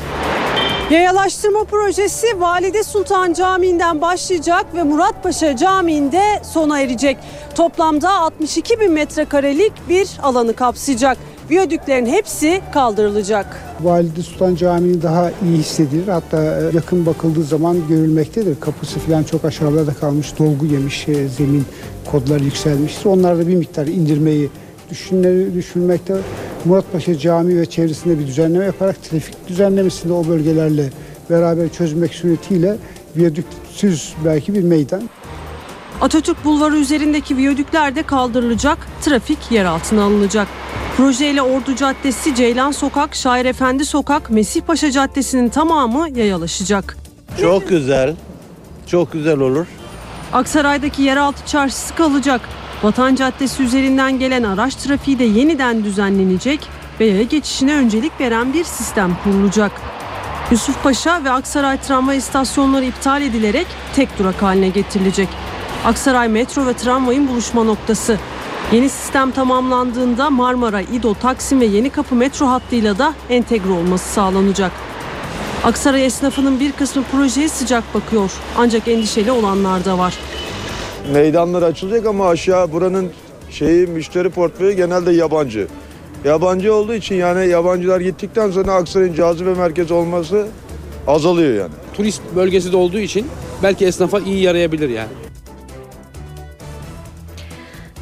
Yayalaştırma projesi Valide Sultan Camii'nden başlayacak ve Muratpaşa Camii'nde sona erecek. Toplamda 62 bin metrekarelik bir alanı kapsayacak. Viyadüklerin hepsi kaldırılacak. Valide Sultan Camii'ni daha iyi hissedilir. Hatta e, yakın bakıldığı zaman görülmektedir. Kapısı falan çok aşağılarda kalmış, dolgu yemiş, e, zemin kodlar yükselmiştir. Onlarda bir miktar indirmeyi düşünleri düşünmekte. Muratpaşa Camii ve çevresinde bir düzenleme yaparak trafik düzenlemesinde o bölgelerle beraber çözmek suretiyle viyadüksüz belki bir meydan. Atatürk Bulvarı üzerindeki viyadükler de kaldırılacak, trafik yer altına alınacak. Projeyle Ordu Caddesi, Ceylan Sokak, Şair Efendi Sokak, Mesih Paşa Caddesi'nin tamamı yayalaşacak. Çok güzel. Çok güzel olur. Aksaray'daki yeraltı çarşısı kalacak. Vatan Caddesi üzerinden gelen araç trafiği de yeniden düzenlenecek ve yaya geçişine öncelik veren bir sistem kurulacak. Yusufpaşa ve Aksaray tramvay istasyonları iptal edilerek tek durak haline getirilecek. Aksaray metro ve tramvayın buluşma noktası. Yeni sistem tamamlandığında Marmara, İdo, Taksim ve Yenikapı metro hattıyla da entegre olması sağlanacak. Aksaray esnafının bir kısmı projeye sıcak bakıyor. Ancak endişeli olanlar da var. Meydanlar açılacak ama aşağı buranın şeyi müşteri portföyü genelde yabancı. Yabancı olduğu için yani yabancılar gittikten sonra Aksaray'ın cazibe merkezi olması azalıyor yani. Turist bölgesi de olduğu için belki esnafa iyi yarayabilir yani.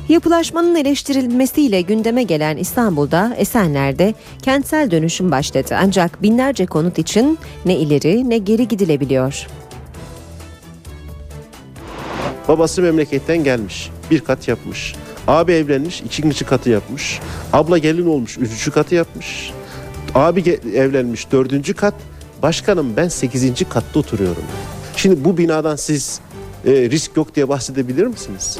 Yapılaşmanın eleştirilmesiyle gündeme gelen İstanbul'da Esenler'de kentsel dönüşüm başladı. Ancak binlerce konut için ne ileri ne geri gidilebiliyor. Babası memleketten gelmiş. Bir kat yapmış. Abi evlenmiş. ikinci katı yapmış. Abla gelin olmuş. Üçüncü katı yapmış. Abi evlenmiş. Dördüncü kat. Başkanım ben sekizinci katta oturuyorum. Şimdi bu binadan siz e, risk yok diye bahsedebilir misiniz?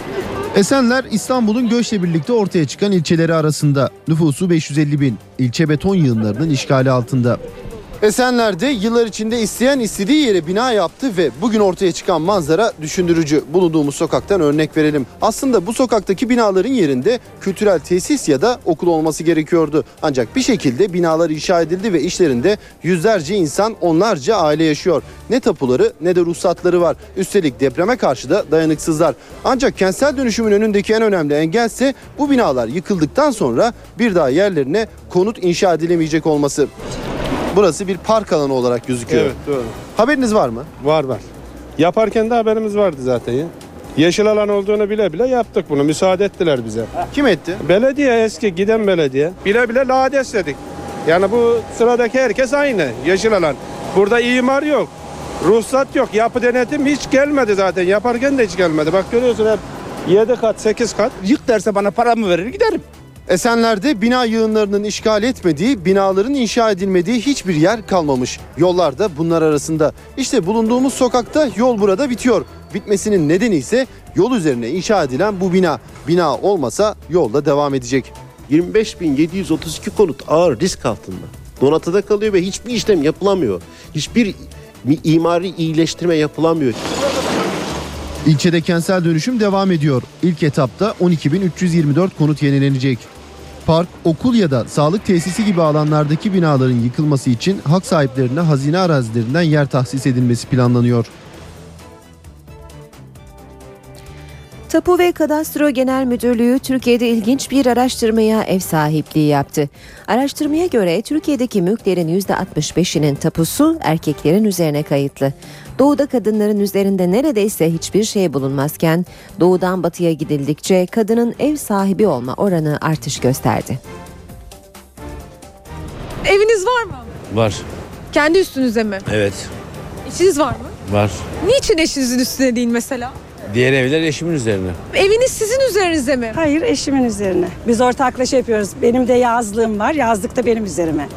Esenler İstanbul'un göçle birlikte ortaya çıkan ilçeleri arasında. Nüfusu 550 bin. İlçe beton yığınlarının işgali altında. Esenler'de yıllar içinde isteyen istediği yere bina yaptı ve bugün ortaya çıkan manzara düşündürücü. Bulunduğumuz sokaktan örnek verelim. Aslında bu sokaktaki binaların yerinde kültürel tesis ya da okul olması gerekiyordu. Ancak bir şekilde binalar inşa edildi ve işlerinde yüzlerce insan, onlarca aile yaşıyor. Ne tapuları ne de ruhsatları var. Üstelik depreme karşı da dayanıksızlar. Ancak kentsel dönüşümün önündeki en önemli engelse bu binalar yıkıldıktan sonra bir daha yerlerine konut inşa edilemeyecek olması. Burası bir park alanı olarak gözüküyor. Evet doğru. Haberiniz var mı? Var var. Yaparken de haberimiz vardı zaten ya. Yeşil alan olduğunu bile bile yaptık bunu. Müsaade ettiler bize. Kim etti? Belediye eski giden belediye. Bile bile lades dedik. Yani bu sıradaki herkes aynı. Yeşil alan. Burada imar yok. Ruhsat yok. Yapı denetim hiç gelmedi zaten. Yaparken de hiç gelmedi. Bak görüyorsun hep 7 kat 8 kat. Yık derse bana paramı verir giderim. Esenler'de bina yığınlarının işgal etmediği, binaların inşa edilmediği hiçbir yer kalmamış. Yollar da bunlar arasında. İşte bulunduğumuz sokakta yol burada bitiyor. Bitmesinin nedeni ise yol üzerine inşa edilen bu bina. Bina olmasa yolda devam edecek. 25.732 konut ağır risk altında. Donatıda kalıyor ve hiçbir işlem yapılamıyor. Hiçbir imari iyileştirme yapılamıyor. İlçede kentsel dönüşüm devam ediyor. İlk etapta 12.324 konut yenilenecek. Park, okul ya da sağlık tesisi gibi alanlardaki binaların yıkılması için hak sahiplerine hazine arazilerinden yer tahsis edilmesi planlanıyor. Tapu ve Kadastro Genel Müdürlüğü Türkiye'de ilginç bir araştırmaya ev sahipliği yaptı. Araştırmaya göre Türkiye'deki mülklerin %65'inin tapusu erkeklerin üzerine kayıtlı. Doğuda kadınların üzerinde neredeyse hiçbir şey bulunmazken doğudan batıya gidildikçe kadının ev sahibi olma oranı artış gösterdi. Var. Kendi üstünüze mi? Evet. Eşiniz var mı? Var. Niçin eşinizin üstüne değil mesela? Diğer evler eşimin üzerine. Eviniz sizin üzerinize mi? Hayır eşimin üzerine. Biz ortaklaşa yapıyoruz. Benim de yazlığım var. Yazlık da benim üzerime.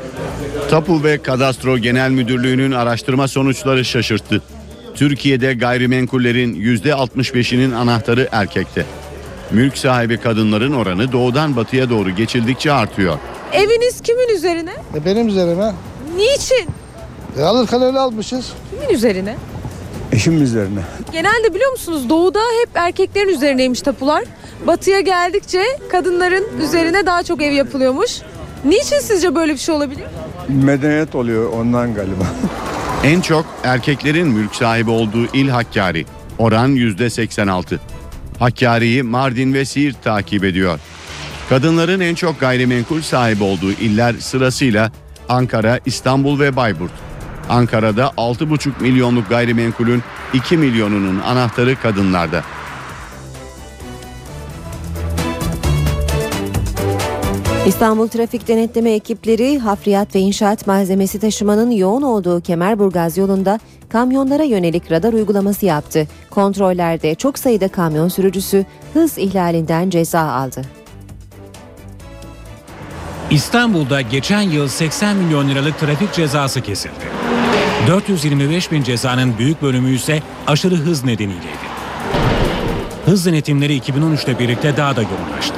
Tapu ve Kadastro Genel Müdürlüğü'nün araştırma sonuçları şaşırttı. Türkiye'de gayrimenkullerin %65'inin anahtarı erkekte. Mülk sahibi kadınların oranı doğudan batıya doğru geçildikçe artıyor. Eviniz kimin üzerine? E benim üzerime. Niçin? E alırken öyle almışız. Kimin üzerine? Eşimin üzerine. Genelde biliyor musunuz doğuda hep erkeklerin üzerineymiş tapular. Batıya geldikçe kadınların üzerine daha çok ev yapılıyormuş. Niçin sizce böyle bir şey olabilir? Medeniyet oluyor ondan galiba. En çok erkeklerin mülk sahibi olduğu il Hakkari. Oran %86. Hakkari'yi Mardin ve Siirt takip ediyor. Kadınların en çok gayrimenkul sahibi olduğu iller sırasıyla Ankara, İstanbul ve Bayburt. Ankara'da 6,5 milyonluk gayrimenkulün 2 milyonunun anahtarı kadınlarda. İstanbul Trafik Denetleme ekipleri hafriyat ve inşaat malzemesi taşımanın yoğun olduğu Kemerburgaz yolunda kamyonlara yönelik radar uygulaması yaptı. Kontrollerde çok sayıda kamyon sürücüsü hız ihlalinden ceza aldı. İstanbul'da geçen yıl 80 milyon liralık trafik cezası kesildi. 425 bin cezanın büyük bölümü ise aşırı hız nedeniyleydi. Hız denetimleri 2013'te birlikte daha da yoğunlaştı.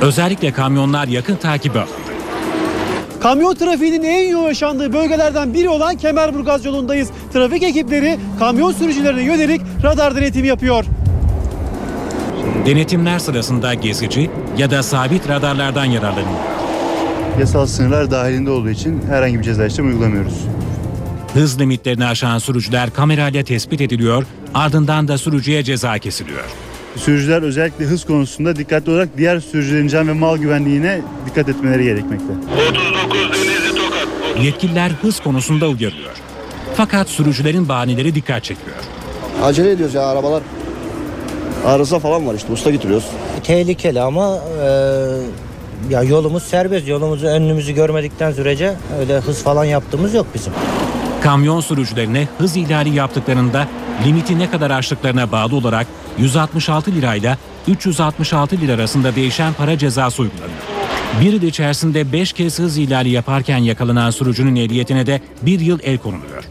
Özellikle kamyonlar yakın takibe alındı. Kamyon trafiğinin en yoğun yaşandığı bölgelerden biri olan Kemerburgaz yolundayız. Trafik ekipleri kamyon sürücülerine yönelik radar denetimi yapıyor. Denetimler sırasında gezici ya da sabit radarlardan yararlanıyor. Yasal sınırlar dahilinde olduğu için herhangi bir ceza işlemi uygulamıyoruz. Hız limitlerini aşan sürücüler kamerayla tespit ediliyor, ardından da sürücüye ceza kesiliyor. Sürücüler özellikle hız konusunda dikkatli olarak diğer sürücülerin can ve mal güvenliğine dikkat etmeleri gerekmekte. Yetkililer hız konusunda uyarıyor. Fakat sürücülerin bahaneleri dikkat çekiyor. Acele ediyoruz ya arabalar. Arıza falan var işte usta getiriyoruz. Tehlikeli ama e, ya yolumuz serbest. Yolumuzu önümüzü görmedikten sürece öyle hız falan yaptığımız yok bizim. Kamyon sürücülerine hız ihlali yaptıklarında limiti ne kadar aştıklarına bağlı olarak 166 lirayla 366 lira arasında değişen para cezası uygulanıyor. Bir yıl içerisinde 5 kez hız ihlali yaparken yakalanan sürücünün ehliyetine de bir yıl el konuluyor.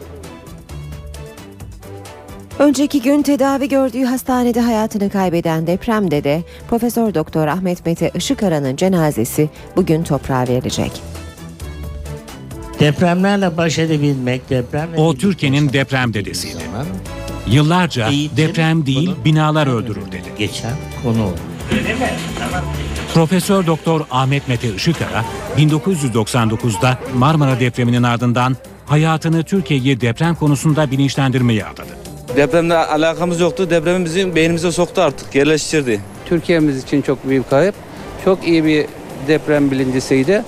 Önceki gün tedavi gördüğü hastanede hayatını kaybeden depremde de Profesör Doktor Ahmet Mete Işıkara'nın cenazesi bugün toprağa verilecek. Depremlerle baş edebilmek, depremle O Türkiye'nin deprem dedesiydi. Yıllarca deprem değil binalar öldürür dedi. geçen konu oldu. Profesör Doktor Ahmet Mete Işıkara 1999'da Marmara depreminin ardından hayatını Türkiye'yi deprem konusunda bilinçlendirmeye adadı. Depremle alakamız yoktu. Depremi bizim beynimize soktu artık, yerleştirdi. Türkiye'miz için çok büyük kayıp. Çok iyi bir deprem bilincisiydi.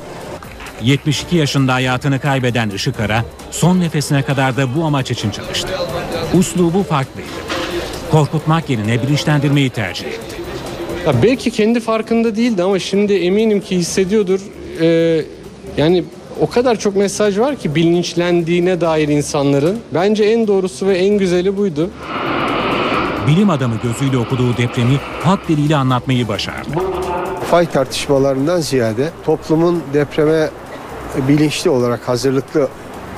72 yaşında hayatını kaybeden Işıkara son nefesine kadar da bu amaç için çalıştı. Uslubu farklıydı. Korkutmak yerine bilinçlendirmeyi tercih etti. Ya belki kendi farkında değildi ama şimdi eminim ki hissediyordur. Ee, yani o kadar çok mesaj var ki bilinçlendiğine dair insanların. Bence en doğrusu ve en güzeli buydu. Bilim adamı gözüyle okuduğu depremi halk diliyle anlatmayı başardı. Fay tartışmalarından ziyade toplumun depreme bilinçli olarak hazırlıklı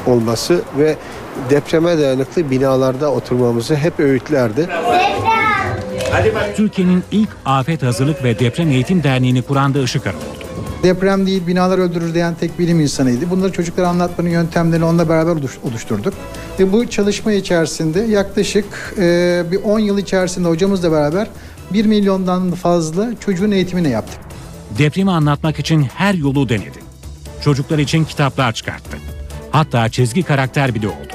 olması ve depreme dayanıklı binalarda oturmamızı hep öğütlerdi. Türkiye'nin ilk afet hazırlık ve deprem eğitim derneğini kuran da Işıkara oldu. Deprem değil binalar öldürür diyen tek bilim insanıydı. Bunları çocuklara anlatmanın yöntemlerini onunla beraber oluş- oluşturduk. Ve bu çalışma içerisinde yaklaşık e, bir 10 yıl içerisinde hocamızla beraber 1 milyondan fazla çocuğun eğitimini yaptık. Depremi anlatmak için her yolu denedi. Çocuklar için kitaplar çıkarttı. Hatta çizgi karakter bile oldu.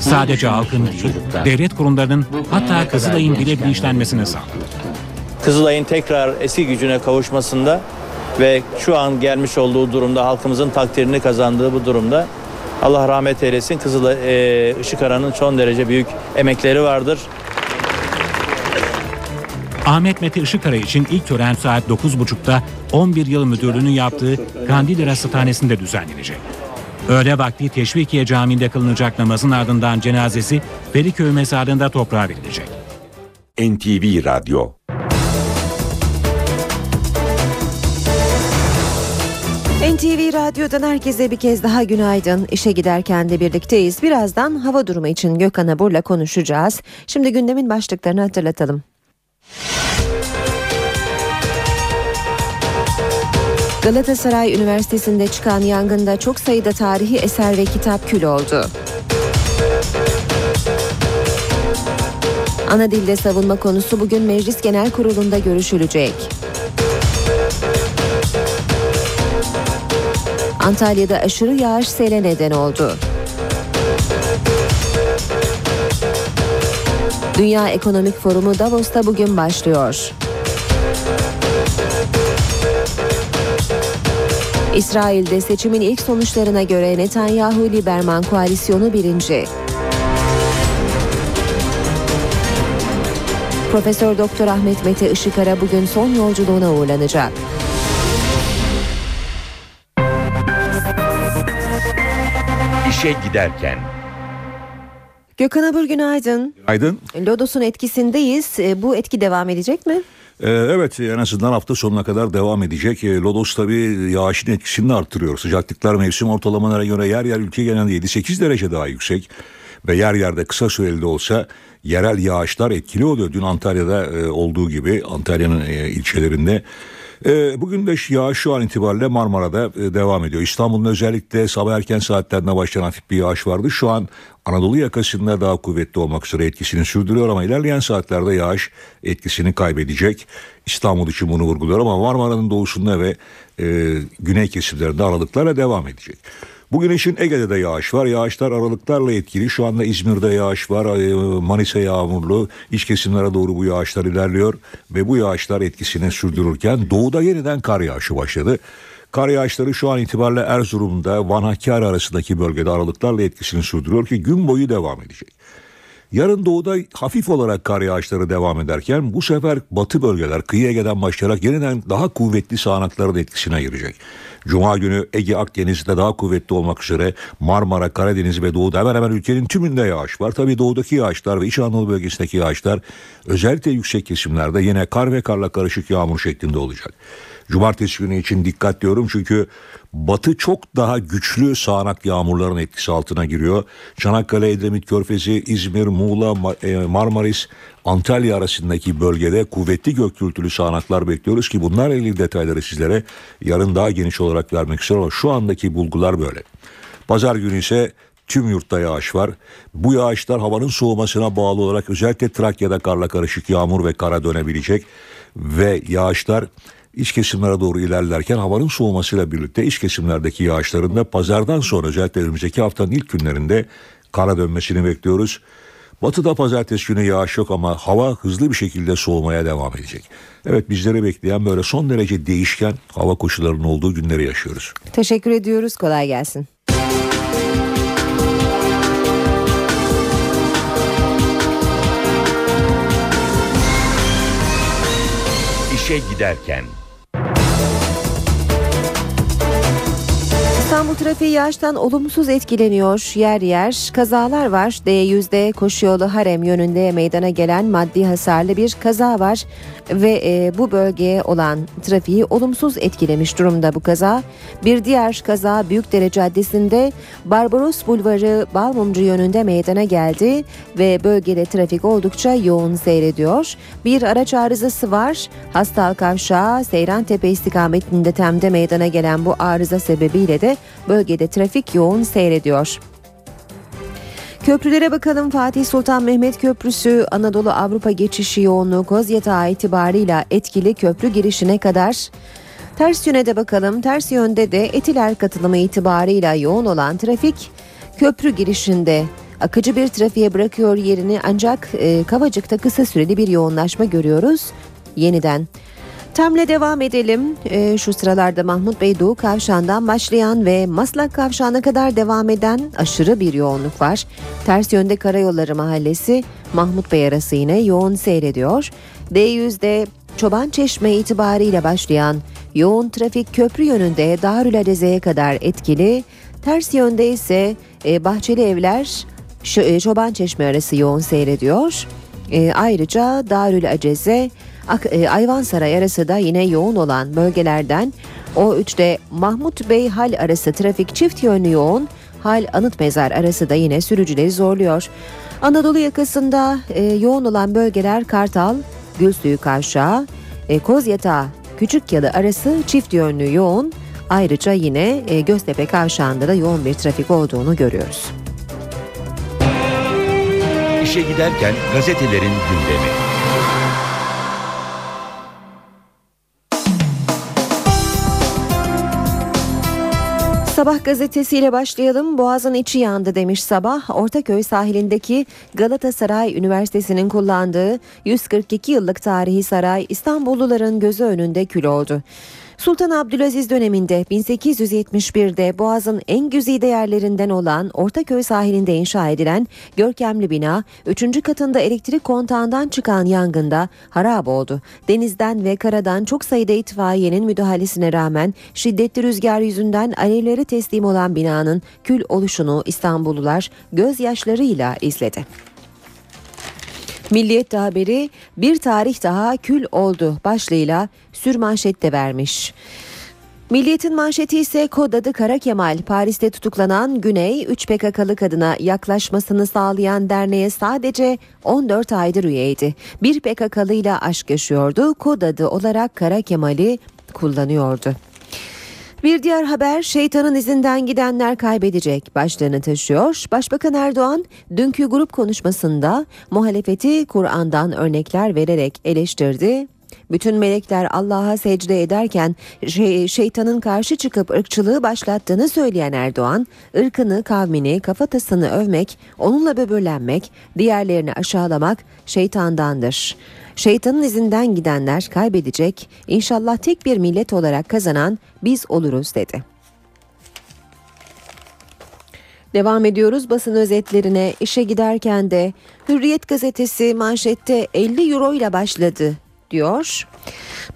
Sadece halkın değil, devlet kurumlarının hatta Kızılay'ın bile bilinçlenmesini sağladı. Kızılay'ın tekrar eski gücüne kavuşmasında ve şu an gelmiş olduğu durumda halkımızın takdirini kazandığı bu durumda Allah rahmet eylesin Kızılay e, Işıkara'nın son derece büyük emekleri vardır. Ahmet Mete Işıkara için ilk tören saat 9.30'da 11 yıl müdürlüğünü yaptığı Kandilli Rasathanesi'nde düzenlenecek. Öğle vakti Teşvikiye Camii'nde kılınacak namazın ardından cenazesi Feriköy mezarlığında toprağa verilecek. NTV Radyo NTV Radyo'dan herkese bir kez daha günaydın. İşe giderken de birlikteyiz. Birazdan hava durumu için Gökhan Abur'la konuşacağız. Şimdi gündemin başlıklarını hatırlatalım. Galatasaray Üniversitesi'nde çıkan yangında çok sayıda tarihi eser ve kitap kül oldu. Ana dilde savunma konusu bugün Meclis Genel Kurulu'nda görüşülecek. Antalya'da aşırı yağış sele neden oldu. Dünya Ekonomik Forumu Davos'ta bugün başlıyor. İsrail'de seçimin ilk sonuçlarına göre Netanyahu-Liberman koalisyonu birinci. Profesör Doktor Ahmet Mete Işıkara bugün son yolculuğuna uğurlanacak. İşe giderken Gökhan Abur günaydın. Günaydın. Lodos'un etkisindeyiz. E, Bu etki devam edecek mi? Ee, evet en azından hafta sonuna kadar devam edecek. Ee, Lodos tabii yağışın etkisini arttırıyor. Sıcaklıklar mevsim ortalamalara göre yer yer ülke genelinde 7-8 derece daha yüksek. Ve yer yerde kısa süreli de olsa yerel yağışlar etkili oluyor. Dün Antalya'da e, olduğu gibi Antalya'nın e, ilçelerinde. E, bugün de yağış şu an itibariyle Marmara'da e, devam ediyor. İstanbul'un özellikle sabah erken saatlerinde başlayan hafif bir yağış vardı. Şu an Anadolu yakasında daha kuvvetli olmak üzere etkisini sürdürüyor ama ilerleyen saatlerde yağış etkisini kaybedecek. İstanbul için bunu vurguluyor ama Marmara'nın doğusunda ve e, güney kesimlerinde aralıklarla devam edecek. Bugün için Ege'de de yağış var. Yağışlar aralıklarla etkili. Şu anda İzmir'de yağış var. Manisa yağmurlu. İç kesimlere doğru bu yağışlar ilerliyor. Ve bu yağışlar etkisini sürdürürken doğuda yeniden kar yağışı başladı. Kar yağışları şu an itibariyle Erzurum'da Van Hakkari arasındaki bölgede aralıklarla etkisini sürdürüyor ki gün boyu devam edecek. Yarın doğuda hafif olarak kar yağışları devam ederken bu sefer batı bölgeler kıyı Ege'den başlayarak yeniden daha kuvvetli sağanakların etkisine girecek. Cuma günü Ege Akdeniz'de daha kuvvetli olmak üzere Marmara, Karadeniz ve Doğu'da hemen hemen ülkenin tümünde yağış var. Tabii doğudaki yağışlar ve İç Anadolu bölgesindeki yağışlar özellikle yüksek kesimlerde yine kar ve karla karışık yağmur şeklinde olacak. Cumartesi günü için dikkat diyorum çünkü batı çok daha güçlü sağanak yağmurların etkisi altına giriyor. Çanakkale, Edremit Körfezi, İzmir, Muğla, e, Marmaris, Antalya arasındaki bölgede kuvvetli gök gürültülü sağanaklar bekliyoruz ki bunlarla ilgili detayları sizlere yarın daha geniş olarak vermek istiyorum ama şu andaki bulgular böyle. Pazar günü ise tüm yurtta yağış var. Bu yağışlar havanın soğumasına bağlı olarak özellikle Trakya'da karla karışık yağmur ve kara dönebilecek ve yağışlar iç kesimlere doğru ilerlerken havanın soğumasıyla birlikte iç kesimlerdeki yağışların da pazardan sonra özellikle önümüzdeki haftanın ilk günlerinde kara dönmesini bekliyoruz. Batıda pazartesi günü yağış yok ama hava hızlı bir şekilde soğumaya devam edecek. Evet bizleri bekleyen böyle son derece değişken hava koşullarının olduğu günleri yaşıyoruz. Teşekkür ediyoruz. Kolay gelsin. İşe giderken İstanbul trafiği yağıştan olumsuz etkileniyor. Yer yer kazalar var. D100'de koşu yolu Harem yönünde meydana gelen maddi hasarlı bir kaza var. Ve e, bu bölgeye olan trafiği olumsuz etkilemiş durumda bu kaza. Bir diğer kaza Büyükdere Caddesi'nde Barbaros Bulvarı Balmumcu yönünde meydana geldi. Ve bölgede trafik oldukça yoğun seyrediyor. Bir araç arızası var. Hastal Kavşağı Seyrantepe istikametinde temde meydana gelen bu arıza sebebiyle de bölgede trafik yoğun seyrediyor. Köprülere bakalım Fatih Sultan Mehmet Köprüsü Anadolu Avrupa geçişi yoğunluğu Kozyatağı itibarıyla etkili köprü girişine kadar. Ters yöne de bakalım ters yönde de Etiler katılımı itibarıyla yoğun olan trafik köprü girişinde akıcı bir trafiğe bırakıyor yerini ancak e, Kavacık'ta kısa süreli bir yoğunlaşma görüyoruz yeniden. Temle devam edelim. Ee, şu sıralarda Mahmut Bey Doğu Kavşağı'ndan başlayan ve Maslak Kavşağı'na kadar devam eden aşırı bir yoğunluk var. Ters yönde Karayolları Mahallesi Mahmut Bey arası yine yoğun seyrediyor. D100'de Çoban Çeşme itibariyle başlayan yoğun trafik köprü yönünde Darül Adeze'ye kadar etkili. Ters yönde ise e, Bahçeli Evler e, Çoban Çeşme arası yoğun seyrediyor. E, ayrıca Darül Aceze e, Ayvansaray arası da yine yoğun olan bölgelerden O3'te Mahmut Bey Hal arası trafik çift yönlü yoğun. Hal Anıt Mezar arası da yine sürücüleri zorluyor. Anadolu yakasında e, yoğun olan bölgeler Kartal, Gülsuyu Kavşağı, e, Kozyatağı, Küçükyalı arası çift yönlü yoğun. Ayrıca yine e, Göztepe Kavşağı'nda da yoğun bir trafik olduğunu görüyoruz. İşe giderken gazetelerin gündemi. Sabah gazetesiyle başlayalım. Boğazın içi yandı demiş sabah. Ortaköy sahilindeki Galatasaray Üniversitesi'nin kullandığı 142 yıllık tarihi saray İstanbulluların gözü önünde kül oldu. Sultan Abdülaziz döneminde 1871'de Boğaz'ın en güzide yerlerinden olan Ortaköy sahilinde inşa edilen görkemli bina 3. katında elektrik kontağından çıkan yangında harap oldu. Denizden ve karadan çok sayıda itfaiyenin müdahalesine rağmen şiddetli rüzgar yüzünden alevlere teslim olan binanın kül oluşunu İstanbullular gözyaşlarıyla izledi. Milliyet haberi bir tarih daha kül oldu başlığıyla sürmanşette vermiş. Milliyetin manşeti ise kod adı Kara Kemal. Paris'te tutuklanan Güney 3 PKK'lı kadına yaklaşmasını sağlayan derneğe sadece 14 aydır üyeydi. Bir PKK'lı ile aşk yaşıyordu. Kod adı olarak Kara Kemal'i kullanıyordu. Bir diğer haber şeytanın izinden gidenler kaybedecek başlığını taşıyor. Başbakan Erdoğan dünkü grup konuşmasında muhalefeti Kur'an'dan örnekler vererek eleştirdi. Bütün melekler Allah'a secde ederken şey, şeytanın karşı çıkıp ırkçılığı başlattığını söyleyen Erdoğan, ırkını, kavmini, kafatasını övmek, onunla böbürlenmek, diğerlerini aşağılamak şeytandandır. Şeytanın izinden gidenler kaybedecek, inşallah tek bir millet olarak kazanan biz oluruz dedi. Devam ediyoruz basın özetlerine. İşe giderken de Hürriyet gazetesi manşette 50 euro ile başladı diyor.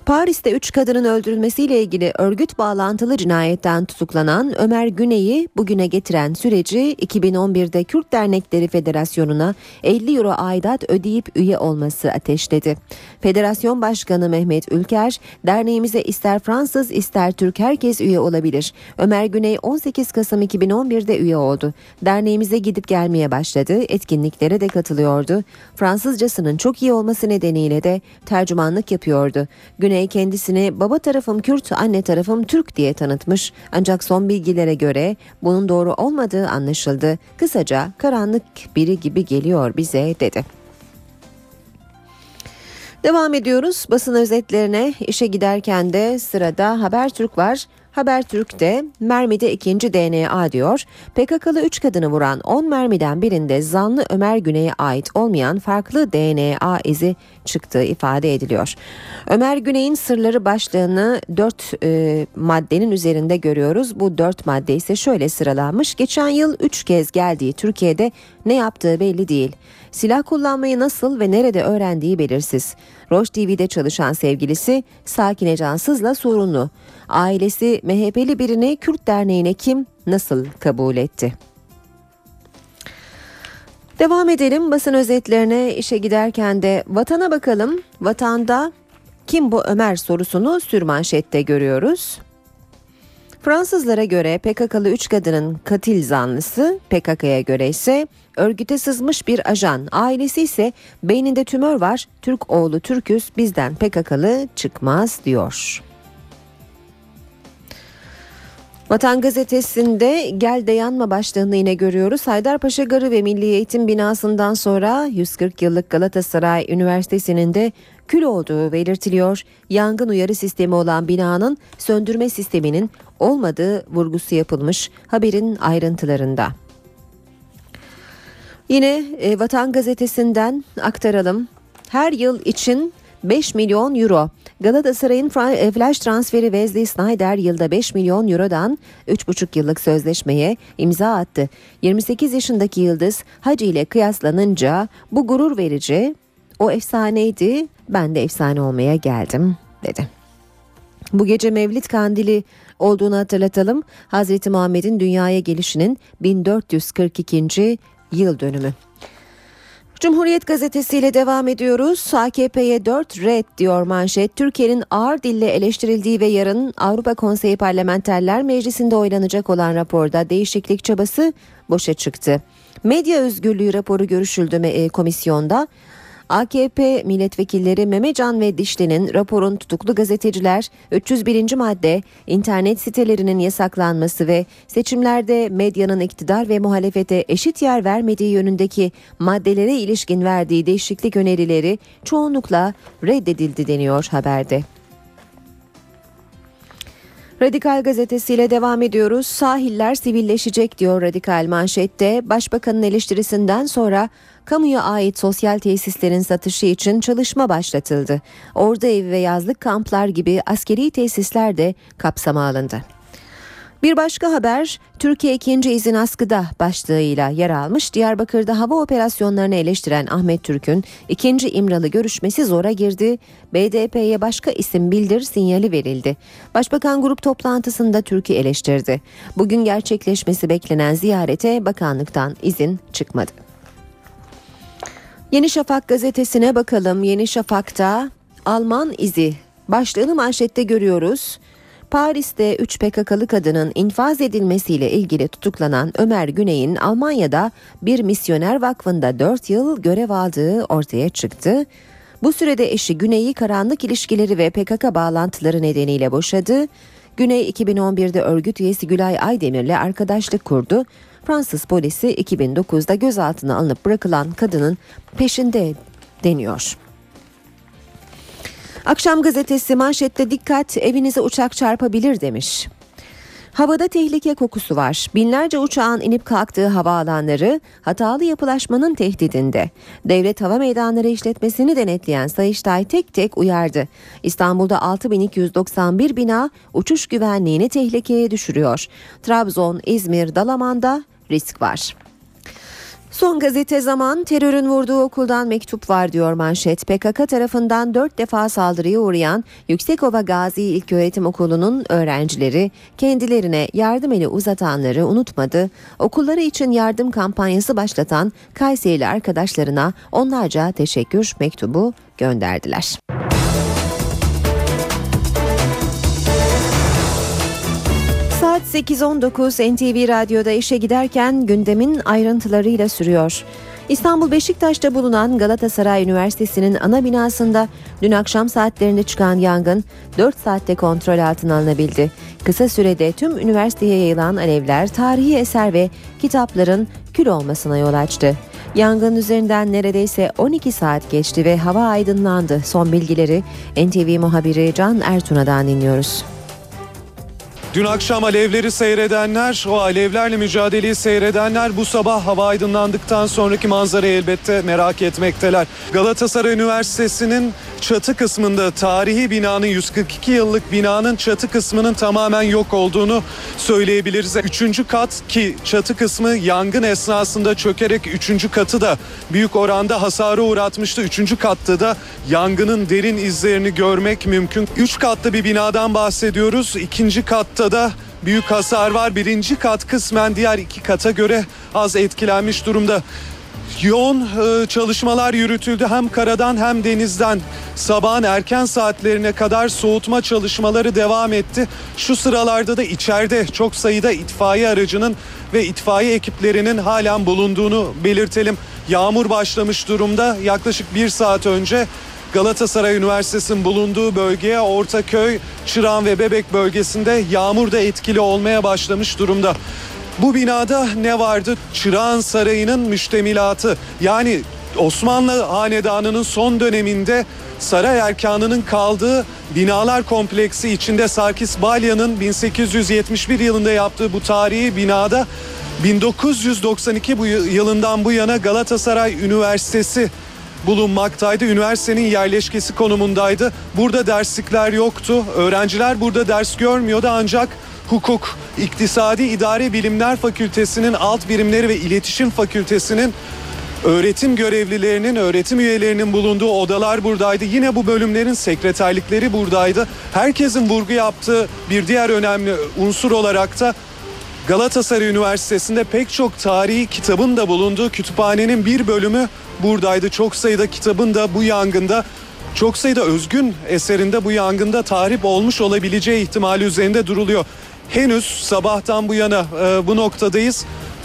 Paris'te 3 kadının öldürülmesiyle ilgili örgüt bağlantılı cinayetten tutuklanan Ömer Güney'i bugüne getiren süreci 2011'de Kürt Dernekleri Federasyonu'na 50 euro aidat ödeyip üye olması ateşledi. Federasyon Başkanı Mehmet Ülker, derneğimize ister Fransız ister Türk herkes üye olabilir. Ömer Güney 18 Kasım 2011'de üye oldu. Derneğimize gidip gelmeye başladı, etkinliklere de katılıyordu. Fransızcasının çok iyi olması nedeniyle de tercümanlık yapıyordu. Güney kendisini baba tarafım Kürt, anne tarafım Türk diye tanıtmış. Ancak son bilgilere göre bunun doğru olmadığı anlaşıldı. Kısaca karanlık biri gibi geliyor bize dedi. Devam ediyoruz basın özetlerine. İşe giderken de sırada Habertürk var. Habertürk'te mermide ikinci DNA diyor. PKK'lı 3 kadını vuran 10 mermiden birinde zanlı Ömer Güney'e ait olmayan farklı DNA izi çıktığı ifade ediliyor. Ömer Güney'in sırları başlığını 4 e, maddenin üzerinde görüyoruz. Bu 4 madde ise şöyle sıralanmış. Geçen yıl 3 kez geldiği Türkiye'de ne yaptığı belli değil. Silah kullanmayı nasıl ve nerede öğrendiği belirsiz. Roş TV'de çalışan sevgilisi Sakine Cansız'la sorunlu. Ailesi MHP'li birini Kürt Derneği'ne kim nasıl kabul etti? Devam edelim basın özetlerine işe giderken de vatana bakalım. Vatanda kim bu Ömer sorusunu sürmanşette görüyoruz. Fransızlara göre PKK'lı 3 kadının katil zanlısı, PKK'ya göre ise örgüte sızmış bir ajan. Ailesi ise beyninde tümör var, Türk oğlu Türküz bizden PKK'lı çıkmaz diyor. Vatan Gazetesi'nde Gel de yanma başlığını yine görüyoruz. Haydarpaşa Garı ve Milli Eğitim binasından sonra 140 yıllık Galatasaray Üniversitesi'nin de kül olduğu belirtiliyor. Yangın uyarı sistemi olan binanın söndürme sisteminin olmadığı vurgusu yapılmış haberin ayrıntılarında. Yine e, Vatan Gazetesi'nden aktaralım. Her yıl için 5 milyon euro. Galatasaray'ın flash transferi Wesley Snyder yılda 5 milyon eurodan 3,5 yıllık sözleşmeye imza attı. 28 yaşındaki Yıldız Hacı ile kıyaslanınca bu gurur verici. O efsaneydi ben de efsane olmaya geldim dedi. Bu gece Mevlid Kandili olduğunu hatırlatalım. Hazreti Muhammed'in dünyaya gelişinin 1442. yıl dönümü. Cumhuriyet gazetesiyle devam ediyoruz. AKP'ye 4 red diyor manşet. Türkiye'nin ağır dille eleştirildiği ve yarın Avrupa Konseyi Parlamenterler Meclisi'nde oylanacak olan raporda değişiklik çabası boşa çıktı. Medya özgürlüğü raporu görüşüldü e, komisyonda. AKP milletvekilleri Memecan ve Dişli'nin raporun tutuklu gazeteciler 301. madde internet sitelerinin yasaklanması ve seçimlerde medyanın iktidar ve muhalefete eşit yer vermediği yönündeki maddelere ilişkin verdiği değişiklik önerileri çoğunlukla reddedildi deniyor haberde. Radikal gazetesiyle devam ediyoruz. Sahiller sivilleşecek diyor Radikal manşette. Başbakanın eleştirisinden sonra kamuya ait sosyal tesislerin satışı için çalışma başlatıldı. Orada ev ve yazlık kamplar gibi askeri tesisler de kapsama alındı. Bir başka haber Türkiye ikinci izin askıda başlığıyla yer almış. Diyarbakır'da hava operasyonlarını eleştiren Ahmet Türk'ün ikinci İmralı görüşmesi zora girdi. BDP'ye başka isim bildir sinyali verildi. Başbakan grup toplantısında Türk'ü eleştirdi. Bugün gerçekleşmesi beklenen ziyarete bakanlıktan izin çıkmadı. Yeni Şafak gazetesine bakalım. Yeni Şafak'ta Alman izi başlığını manşette görüyoruz. Paris'te 3 PKK'lı kadının infaz edilmesiyle ilgili tutuklanan Ömer Güney'in Almanya'da bir misyoner vakfında 4 yıl görev aldığı ortaya çıktı. Bu sürede eşi Güney'i karanlık ilişkileri ve PKK bağlantıları nedeniyle boşadı. Güney 2011'de örgüt üyesi Gülay Aydemir'le arkadaşlık kurdu. Fransız polisi 2009'da gözaltına alınıp bırakılan kadının peşinde deniyor. Akşam gazetesi manşette dikkat evinize uçak çarpabilir demiş. Havada tehlike kokusu var. Binlerce uçağın inip kalktığı havaalanları hatalı yapılaşmanın tehdidinde. Devlet Hava Meydanları işletmesini denetleyen Sayıştay tek tek uyardı. İstanbul'da 6291 bina uçuş güvenliğini tehlikeye düşürüyor. Trabzon, İzmir, Dalaman'da risk var. Son gazete zaman terörün vurduğu okuldan mektup var diyor manşet. PKK tarafından dört defa saldırıya uğrayan Yüksekova Gazi İlköğretim Okulu'nun öğrencileri kendilerine yardım eli uzatanları unutmadı. Okulları için yardım kampanyası başlatan Kayserili arkadaşlarına onlarca teşekkür mektubu gönderdiler. 8.19 NTV Radyo'da işe giderken gündemin ayrıntılarıyla sürüyor. İstanbul Beşiktaş'ta bulunan Galatasaray Üniversitesi'nin ana binasında dün akşam saatlerinde çıkan yangın 4 saatte kontrol altına alınabildi. Kısa sürede tüm üniversiteye yayılan alevler tarihi eser ve kitapların kül olmasına yol açtı. Yangın üzerinden neredeyse 12 saat geçti ve hava aydınlandı. Son bilgileri NTV muhabiri Can Ertuna'dan dinliyoruz. Dün akşam alevleri seyredenler, o alevlerle mücadeleyi seyredenler bu sabah hava aydınlandıktan sonraki manzarayı elbette merak etmekteler. Galatasaray Üniversitesi'nin çatı kısmında tarihi binanın 142 yıllık binanın çatı kısmının tamamen yok olduğunu söyleyebiliriz. Üçüncü kat ki çatı kısmı yangın esnasında çökerek üçüncü katı da büyük oranda hasara uğratmıştı. Üçüncü katta da yangının derin izlerini görmek mümkün. Üç katlı bir binadan bahsediyoruz. İkinci katta da büyük hasar var. Birinci kat kısmen diğer iki kata göre az etkilenmiş durumda. Yoğun e, çalışmalar yürütüldü hem karadan hem denizden. Sabahın erken saatlerine kadar soğutma çalışmaları devam etti. Şu sıralarda da içeride çok sayıda itfaiye aracının ve itfaiye ekiplerinin halen bulunduğunu belirtelim. Yağmur başlamış durumda. Yaklaşık bir saat önce Galatasaray Üniversitesi'nin bulunduğu bölgeye Ortaköy, Çırağan ve Bebek bölgesinde yağmur da etkili olmaya başlamış durumda. Bu binada ne vardı? Çırağan Sarayı'nın müştemilatı yani Osmanlı Hanedanı'nın son döneminde saray erkanının kaldığı binalar kompleksi içinde Sarkis Balya'nın 1871 yılında yaptığı bu tarihi binada 1992 bu yılından bu yana Galatasaray Üniversitesi bulunmaktaydı. Üniversitenin yerleşkesi konumundaydı. Burada derslikler yoktu. Öğrenciler burada ders görmüyordu ancak hukuk, iktisadi idare bilimler fakültesinin alt birimleri ve iletişim fakültesinin Öğretim görevlilerinin, öğretim üyelerinin bulunduğu odalar buradaydı. Yine bu bölümlerin sekreterlikleri buradaydı. Herkesin vurgu yaptığı bir diğer önemli unsur olarak da Galatasaray Üniversitesi'nde pek çok tarihi kitabın da bulunduğu kütüphanenin bir bölümü buradaydı. Çok sayıda kitabın da bu yangında çok sayıda özgün eserinde bu yangında tahrip olmuş olabileceği ihtimali üzerinde duruluyor. Henüz sabahtan bu yana e, bu noktadayız.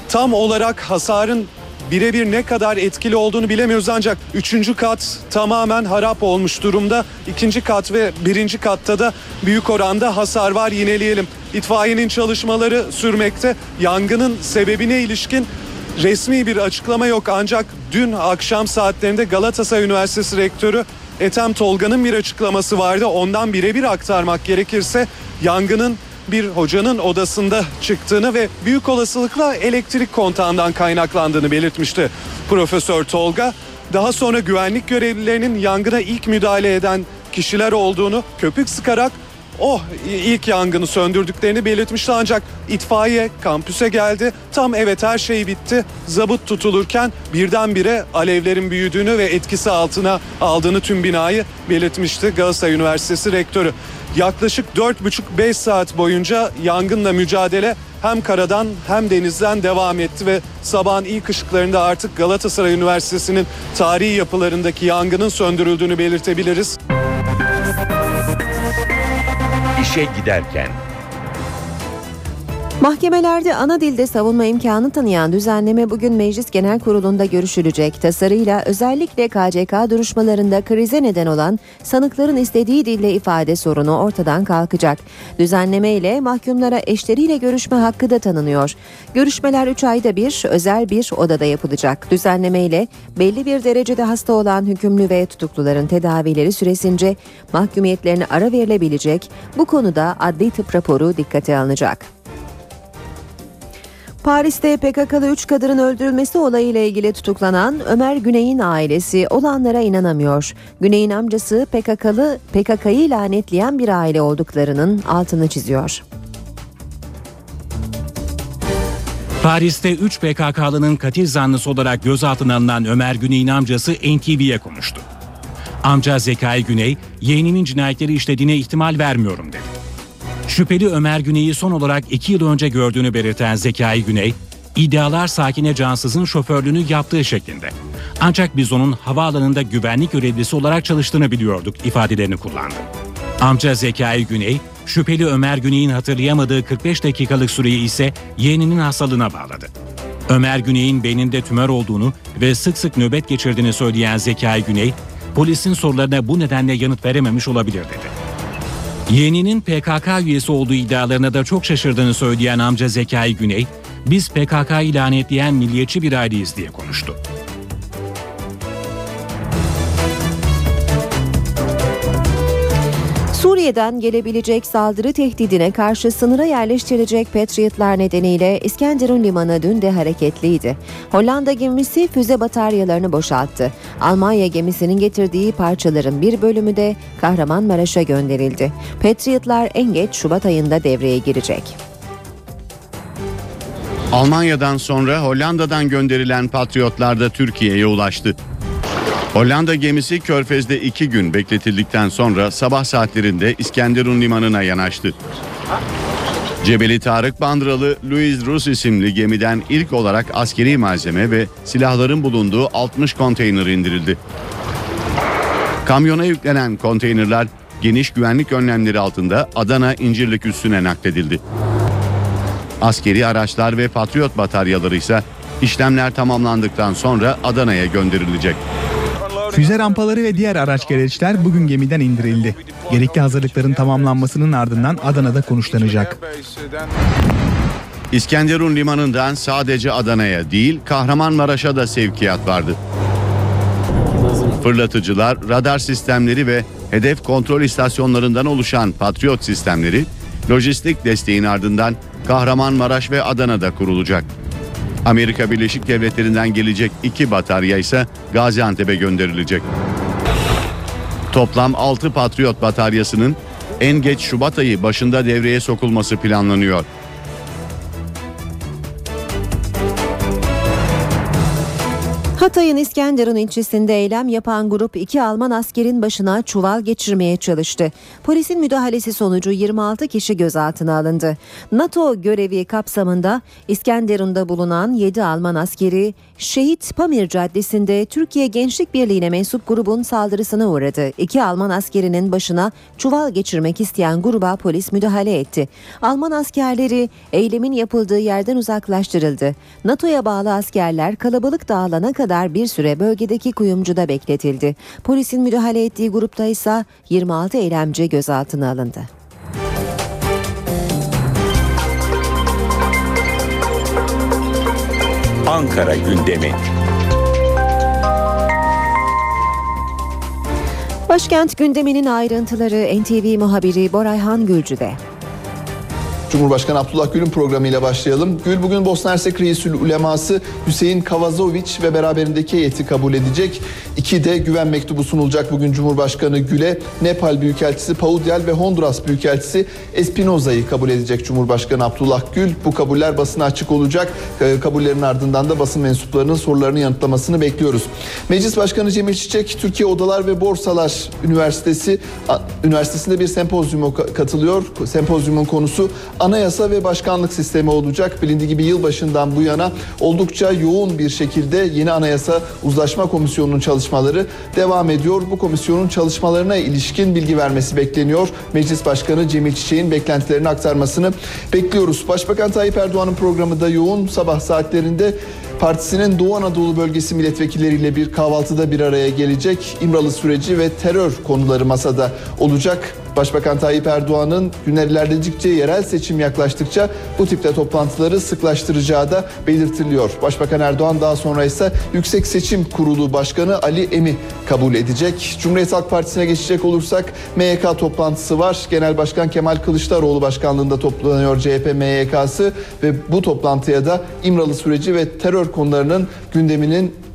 Tam olarak hasarın birebir ne kadar etkili olduğunu bilemiyoruz ancak üçüncü kat tamamen harap olmuş durumda. İkinci kat ve birinci katta da büyük oranda hasar var yineleyelim. İtfaiyenin çalışmaları sürmekte. Yangının sebebine ilişkin resmi bir açıklama yok ancak dün akşam saatlerinde Galatasaray Üniversitesi Rektörü Ethem Tolga'nın bir açıklaması vardı. Ondan birebir aktarmak gerekirse yangının bir hocanın odasında çıktığını ve büyük olasılıkla elektrik kontağından kaynaklandığını belirtmişti Profesör Tolga. Daha sonra güvenlik görevlilerinin yangına ilk müdahale eden kişiler olduğunu köpük sıkarak o ilk yangını söndürdüklerini belirtmişti ancak itfaiye kampüse geldi. Tam evet her şey bitti. Zabıt tutulurken birdenbire alevlerin büyüdüğünü ve etkisi altına aldığını tüm binayı belirtmişti Galatasaray Üniversitesi rektörü. Yaklaşık 4,5-5 saat boyunca yangınla mücadele hem karadan hem denizden devam etti ve sabahın ilk ışıklarında artık Galatasaray Üniversitesi'nin tarihi yapılarındaki yangının söndürüldüğünü belirtebiliriz. İşe giderken Mahkemelerde ana dilde savunma imkanı tanıyan düzenleme bugün Meclis Genel Kurulu'nda görüşülecek. Tasarıyla özellikle KCK duruşmalarında krize neden olan sanıkların istediği dille ifade sorunu ortadan kalkacak. Düzenleme ile mahkumlara eşleriyle görüşme hakkı da tanınıyor. Görüşmeler 3 ayda bir özel bir odada yapılacak. Düzenleme ile belli bir derecede hasta olan hükümlü ve tutukluların tedavileri süresince mahkumiyetlerine ara verilebilecek. Bu konuda adli tıp raporu dikkate alınacak. Paris'te PKK'lı 3 kadının öldürülmesi olayıyla ilgili tutuklanan Ömer Güney'in ailesi olanlara inanamıyor. Güney'in amcası PKK'lı PKK'yı lanetleyen bir aile olduklarının altını çiziyor. Paris'te 3 PKK'lının katil zanlısı olarak gözaltına alınan Ömer Güney'in amcası NTV'ye konuştu. Amca Zekai Güney, yeğenimin cinayetleri işlediğine ihtimal vermiyorum dedi. Şüpheli Ömer Güney'i son olarak iki yıl önce gördüğünü belirten Zekai Güney, iddialar Sakine Cansız'ın şoförlüğünü yaptığı şeklinde. Ancak biz onun havaalanında güvenlik görevlisi olarak çalıştığını biliyorduk ifadelerini kullandı. Amca Zekai Güney, şüpheli Ömer Güney'in hatırlayamadığı 45 dakikalık süreyi ise yeğeninin hastalığına bağladı. Ömer Güney'in beyninde tümör olduğunu ve sık sık nöbet geçirdiğini söyleyen Zekai Güney, polisin sorularına bu nedenle yanıt verememiş olabilir dedi. Yeğeninin PKK üyesi olduğu iddialarına da çok şaşırdığını söyleyen amca Zekai Güney, biz PKK'yı lanetleyen milliyetçi bir aileyiz diye konuştu. Suriye'den gelebilecek saldırı tehdidine karşı sınıra yerleştirilecek Patriotlar nedeniyle İskenderun limanı dün de hareketliydi. Hollanda gemisi füze bataryalarını boşalttı. Almanya gemisinin getirdiği parçaların bir bölümü de Kahramanmaraş'a gönderildi. Patriotlar en geç Şubat ayında devreye girecek. Almanya'dan sonra Hollanda'dan gönderilen Patriotlar da Türkiye'ye ulaştı. Hollanda gemisi Körfez'de iki gün bekletildikten sonra sabah saatlerinde İskenderun limanına yanaştı. Cebeli Tarık Bandıralı Louis Rus isimli gemiden ilk olarak askeri malzeme ve silahların bulunduğu 60 konteyner indirildi. Kamyona yüklenen konteynerler geniş güvenlik önlemleri altında Adana İncirlik üssüne nakledildi. Askeri araçlar ve patriot bataryaları ise işlemler tamamlandıktan sonra Adana'ya gönderilecek. Füze rampaları ve diğer araç gereçler bugün gemiden indirildi. Gerekli hazırlıkların tamamlanmasının ardından Adana'da konuşlanacak. İskenderun limanından sadece Adana'ya değil Kahramanmaraş'a da sevkiyat vardı. Fırlatıcılar, radar sistemleri ve hedef kontrol istasyonlarından oluşan Patriot sistemleri lojistik desteğin ardından Kahramanmaraş ve Adana'da kurulacak. Amerika Birleşik Devletleri'nden gelecek iki batarya ise Gaziantep'e gönderilecek. Toplam 6 Patriot bataryasının en geç Şubat ayı başında devreye sokulması planlanıyor. Hatay'ın İskenderun ilçesinde eylem yapan grup iki Alman askerin başına çuval geçirmeye çalıştı. Polisin müdahalesi sonucu 26 kişi gözaltına alındı. NATO görevi kapsamında İskenderun'da bulunan 7 Alman askeri Şehit Pamir Caddesi'nde Türkiye Gençlik Birliği'ne mensup grubun saldırısına uğradı. İki Alman askerinin başına çuval geçirmek isteyen gruba polis müdahale etti. Alman askerleri eylemin yapıldığı yerden uzaklaştırıldı. NATO'ya bağlı askerler kalabalık dağılana kadar bir süre bölgedeki kuyumcuda bekletildi. Polisin müdahale ettiği grupta ise 26 eylemci gözaltına alındı. Ankara gündemi. Başkent gündeminin ayrıntıları NTV muhabiri Borayhan Gülcü'de. Cumhurbaşkanı Abdullah Gül'ün programıyla başlayalım. Gül bugün Bosna Hersek Reisül Uleması Hüseyin Kavazoviç ve beraberindeki heyeti kabul edecek. İki de güven mektubu sunulacak bugün Cumhurbaşkanı Gül'e. Nepal Büyükelçisi Paudyal ve Honduras Büyükelçisi Espinoza'yı kabul edecek Cumhurbaşkanı Abdullah Gül. Bu kabuller basına açık olacak. Ee, Kabullerin ardından da basın mensuplarının sorularını yanıtlamasını bekliyoruz. Meclis Başkanı Cemil Çiçek Türkiye Odalar ve Borsalar Üniversitesi Üniversitesi'nde bir sempozyuma katılıyor. Sempozyumun konusu anayasa ve başkanlık sistemi olacak. Bilindiği gibi yılbaşından bu yana oldukça yoğun bir şekilde yeni anayasa uzlaşma komisyonunun çalışmaları devam ediyor. Bu komisyonun çalışmalarına ilişkin bilgi vermesi bekleniyor. Meclis Başkanı Cemil Çiçek'in beklentilerini aktarmasını bekliyoruz. Başbakan Tayyip Erdoğan'ın programı da yoğun sabah saatlerinde Partisinin Doğu Anadolu bölgesi milletvekilleriyle bir kahvaltıda bir araya gelecek. İmralı süreci ve terör konuları masada olacak. Başbakan Tayyip Erdoğan'ın günler ilerledikçe yerel seçim yaklaştıkça bu tipte toplantıları sıklaştıracağı da belirtiliyor. Başbakan Erdoğan daha sonra ise Yüksek Seçim Kurulu Başkanı Ali Emi kabul edecek. Cumhuriyet Halk Partisi'ne geçecek olursak MYK toplantısı var. Genel Başkan Kemal Kılıçdaroğlu başkanlığında toplanıyor CHP MYK'sı ve bu toplantıya da İmralı süreci ve terör konularının gündeminin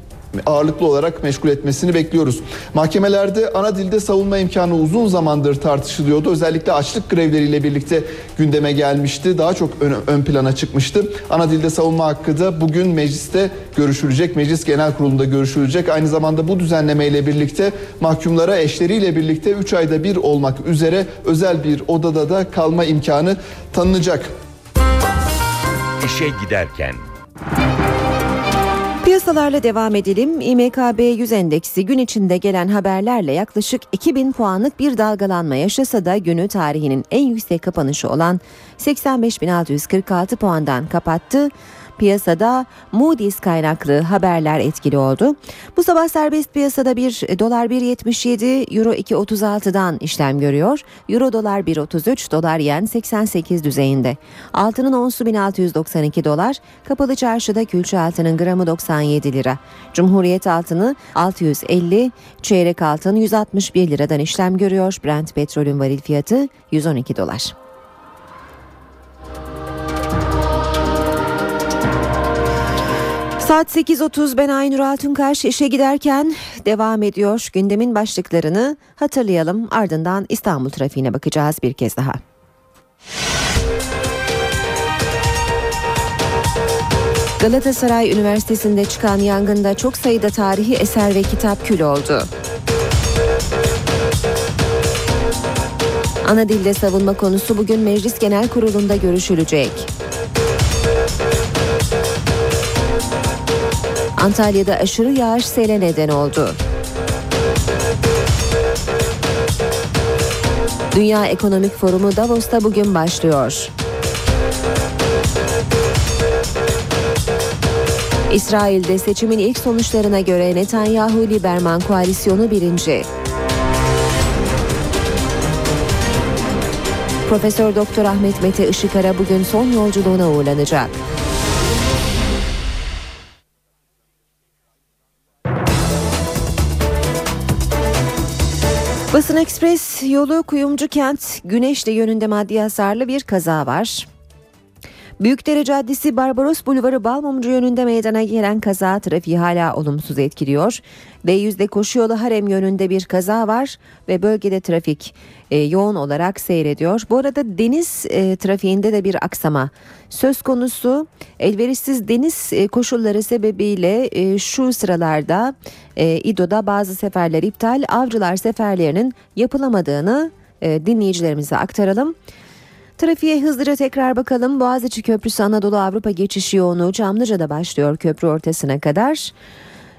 ağırlıklı olarak meşgul etmesini bekliyoruz. Mahkemelerde ana dilde savunma imkanı uzun zamandır tartışılıyordu. Özellikle açlık grevleriyle birlikte gündeme gelmişti. Daha çok ön, ön plana çıkmıştı. Ana dilde savunma hakkı da bugün mecliste görüşülecek. Meclis Genel Kurulu'nda görüşülecek. Aynı zamanda bu düzenlemeyle birlikte mahkumlara eşleriyle birlikte 3 ayda bir olmak üzere özel bir odada da kalma imkanı tanınacak. İşe giderken Piyasalarla devam edelim. İMKB 100 endeksi gün içinde gelen haberlerle yaklaşık 2000 puanlık bir dalgalanma yaşasa da günü tarihinin en yüksek kapanışı olan 85.646 puandan kapattı. Piyasada Moody's kaynaklı haberler etkili oldu. Bu sabah serbest piyasada bir dolar 1.77, euro 2.36'dan işlem görüyor. Euro dolar 1.33, dolar yen 88 düzeyinde. Altının onsu 1692 dolar, kapalı çarşıda külçe altının gramı 97 lira. Cumhuriyet altını 650, çeyrek altın 161 liradan işlem görüyor. Brent petrolün varil fiyatı 112 dolar. Saat 8.30 ben Aynur Altunkaş işe giderken devam ediyor. Gündemin başlıklarını hatırlayalım ardından İstanbul trafiğine bakacağız bir kez daha. Galatasaray Üniversitesi'nde çıkan yangında çok sayıda tarihi eser ve kitap kül oldu. Ana dilde savunma konusu bugün Meclis Genel Kurulu'nda görüşülecek. Antalya'da aşırı yağış sele neden oldu. Dünya Ekonomik Forumu Davos'ta bugün başlıyor. İsrail'de seçimin ilk sonuçlarına göre Netanyahu-Liberman koalisyonu birinci. Profesör Doktor Ahmet Mete Işıkara bugün son yolculuğuna uğurlanacak. Basın Ekspres yolu Kuyumcu Kent Güneşli yönünde maddi hasarlı bir kaza var. Büyükdere Caddesi Barbaros Bulvarı Balmumcu yönünde meydana gelen kaza trafiği hala olumsuz etkiliyor. D100'de koşu yolu Harem yönünde bir kaza var ve bölgede trafik e, yoğun olarak seyrediyor. Bu arada deniz e, trafiğinde de bir aksama söz konusu. Elverişsiz deniz e, koşulları sebebiyle e, şu sıralarda e, İdo'da bazı seferler iptal, avcılar seferlerinin yapılamadığını e, dinleyicilerimize aktaralım. Trafiğe hızlıca tekrar bakalım. Boğaziçi Köprüsü Anadolu Avrupa geçiş yoğunluğu Çamlıca'da başlıyor köprü ortasına kadar.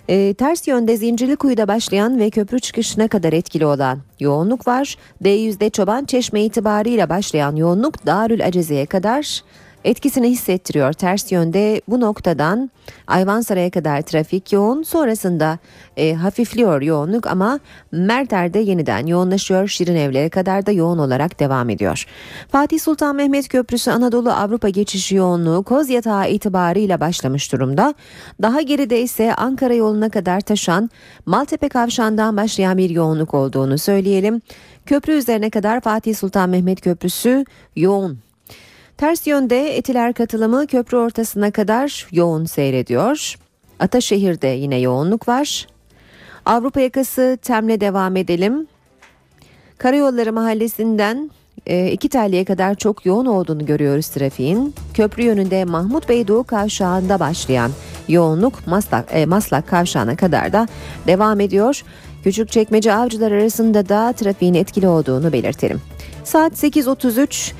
E, ters yönde Zincirlikuyu'da başlayan ve köprü çıkışına kadar etkili olan yoğunluk var. D100'de Çoban Çeşme itibarıyla başlayan yoğunluk Darül Aceze'ye kadar etkisini hissettiriyor. Ters yönde bu noktadan Ayvansaray'a kadar trafik yoğun. Sonrasında e, hafifliyor yoğunluk ama Merter'de yeniden yoğunlaşıyor. Şirin Evler'e kadar da yoğun olarak devam ediyor. Fatih Sultan Mehmet Köprüsü Anadolu Avrupa geçişi yoğunluğu Kozyatağı itibarıyla başlamış durumda. Daha geride ise Ankara yoluna kadar taşan Maltepe Kavşağı'ndan başlayan bir yoğunluk olduğunu söyleyelim. Köprü üzerine kadar Fatih Sultan Mehmet Köprüsü yoğun Ters yönde etiler katılımı köprü ortasına kadar yoğun seyrediyor. Ataşehir'de yine yoğunluk var. Avrupa yakası Tem'le devam edelim. Karayolları Mahallesi'nden e, iki telliye kadar çok yoğun olduğunu görüyoruz trafiğin. Köprü yönünde Mahmut Bey Doğu Kavşağı'nda başlayan yoğunluk Maslak, e, Maslak Kavşağı'na kadar da devam ediyor. Küçükçekmece avcılar arasında da trafiğin etkili olduğunu belirtelim. Saat 8.33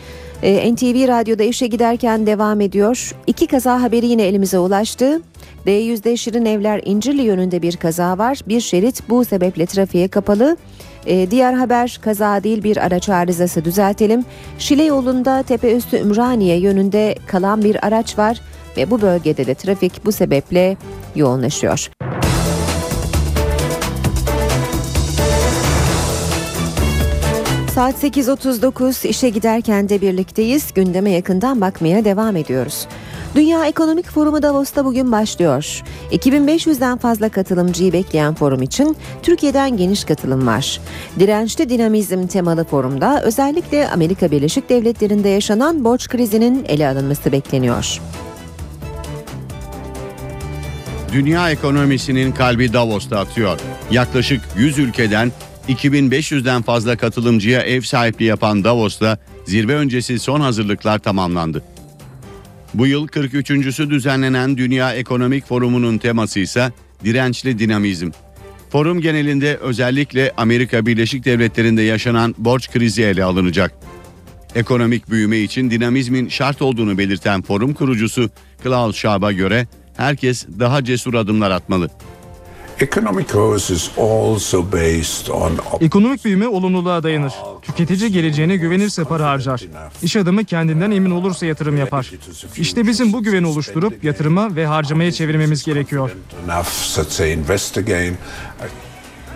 e, NTV Radyo'da işe giderken devam ediyor. İki kaza haberi yine elimize ulaştı. D100'de Şirin Evler İncirli yönünde bir kaza var. Bir şerit bu sebeple trafiğe kapalı. Ee, diğer haber kaza değil bir araç arızası düzeltelim. Şile yolunda Tepeüstü Ümraniye yönünde kalan bir araç var ve bu bölgede de trafik bu sebeple yoğunlaşıyor. Saat 8.39 işe giderken de birlikteyiz. Gündeme yakından bakmaya devam ediyoruz. Dünya Ekonomik Forumu Davos'ta bugün başlıyor. 2500'den fazla katılımcıyı bekleyen forum için Türkiye'den geniş katılım var. Dirençli dinamizm temalı forumda özellikle Amerika Birleşik Devletleri'nde yaşanan borç krizinin ele alınması bekleniyor. Dünya ekonomisinin kalbi Davos'ta atıyor. Yaklaşık 100 ülkeden 2500'den fazla katılımcıya ev sahipliği yapan Davos'ta zirve öncesi son hazırlıklar tamamlandı. Bu yıl 43.sü düzenlenen Dünya Ekonomik Forumu'nun teması ise dirençli dinamizm. Forum genelinde özellikle Amerika Birleşik Devletleri'nde yaşanan borç krizi ele alınacak. Ekonomik büyüme için dinamizmin şart olduğunu belirten forum kurucusu Klaus Schwab'a göre herkes daha cesur adımlar atmalı. Ekonomik büyüme olumluluğa dayanır. Tüketici geleceğine güvenirse para harcar. İş adamı kendinden emin olursa yatırım yapar. İşte bizim bu güveni oluşturup yatırıma ve harcamaya çevirmemiz gerekiyor.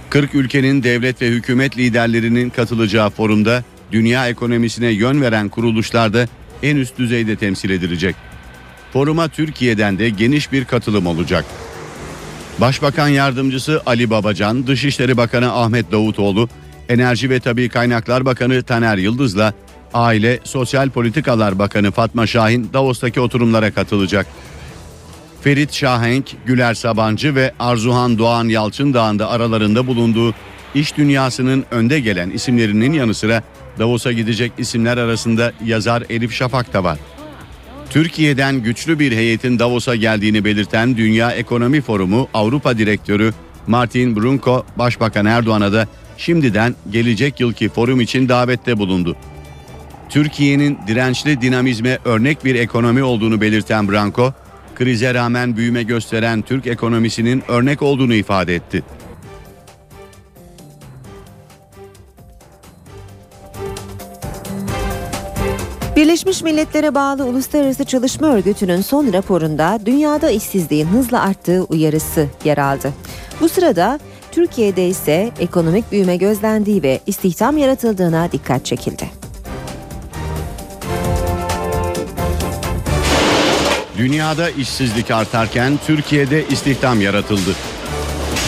40 ülkenin devlet ve hükümet liderlerinin katılacağı forumda dünya ekonomisine yön veren kuruluşlar da en üst düzeyde temsil edilecek. Foruma Türkiye'den de geniş bir katılım olacak. Başbakan Yardımcısı Ali Babacan, Dışişleri Bakanı Ahmet Davutoğlu, Enerji ve Tabi Kaynaklar Bakanı Taner Yıldız'la Aile Sosyal Politikalar Bakanı Fatma Şahin Davos'taki oturumlara katılacak. Ferit Şahenk, Güler Sabancı ve Arzuhan Doğan Yalçın Dağı'nda aralarında bulunduğu iş dünyasının önde gelen isimlerinin yanı sıra Davos'a gidecek isimler arasında yazar Elif Şafak da var. Türkiye'den güçlü bir heyetin Davos'a geldiğini belirten Dünya Ekonomi Forumu Avrupa Direktörü Martin Brunko, Başbakan Erdoğan'a da şimdiden gelecek yılki forum için davette bulundu. Türkiye'nin dirençli dinamizme örnek bir ekonomi olduğunu belirten Branko, krize rağmen büyüme gösteren Türk ekonomisinin örnek olduğunu ifade etti. Birleşmiş Milletler'e bağlı Uluslararası Çalışma Örgütü'nün son raporunda dünyada işsizliğin hızla arttığı uyarısı yer aldı. Bu sırada Türkiye'de ise ekonomik büyüme gözlendiği ve istihdam yaratıldığına dikkat çekildi. Dünyada işsizlik artarken Türkiye'de istihdam yaratıldı.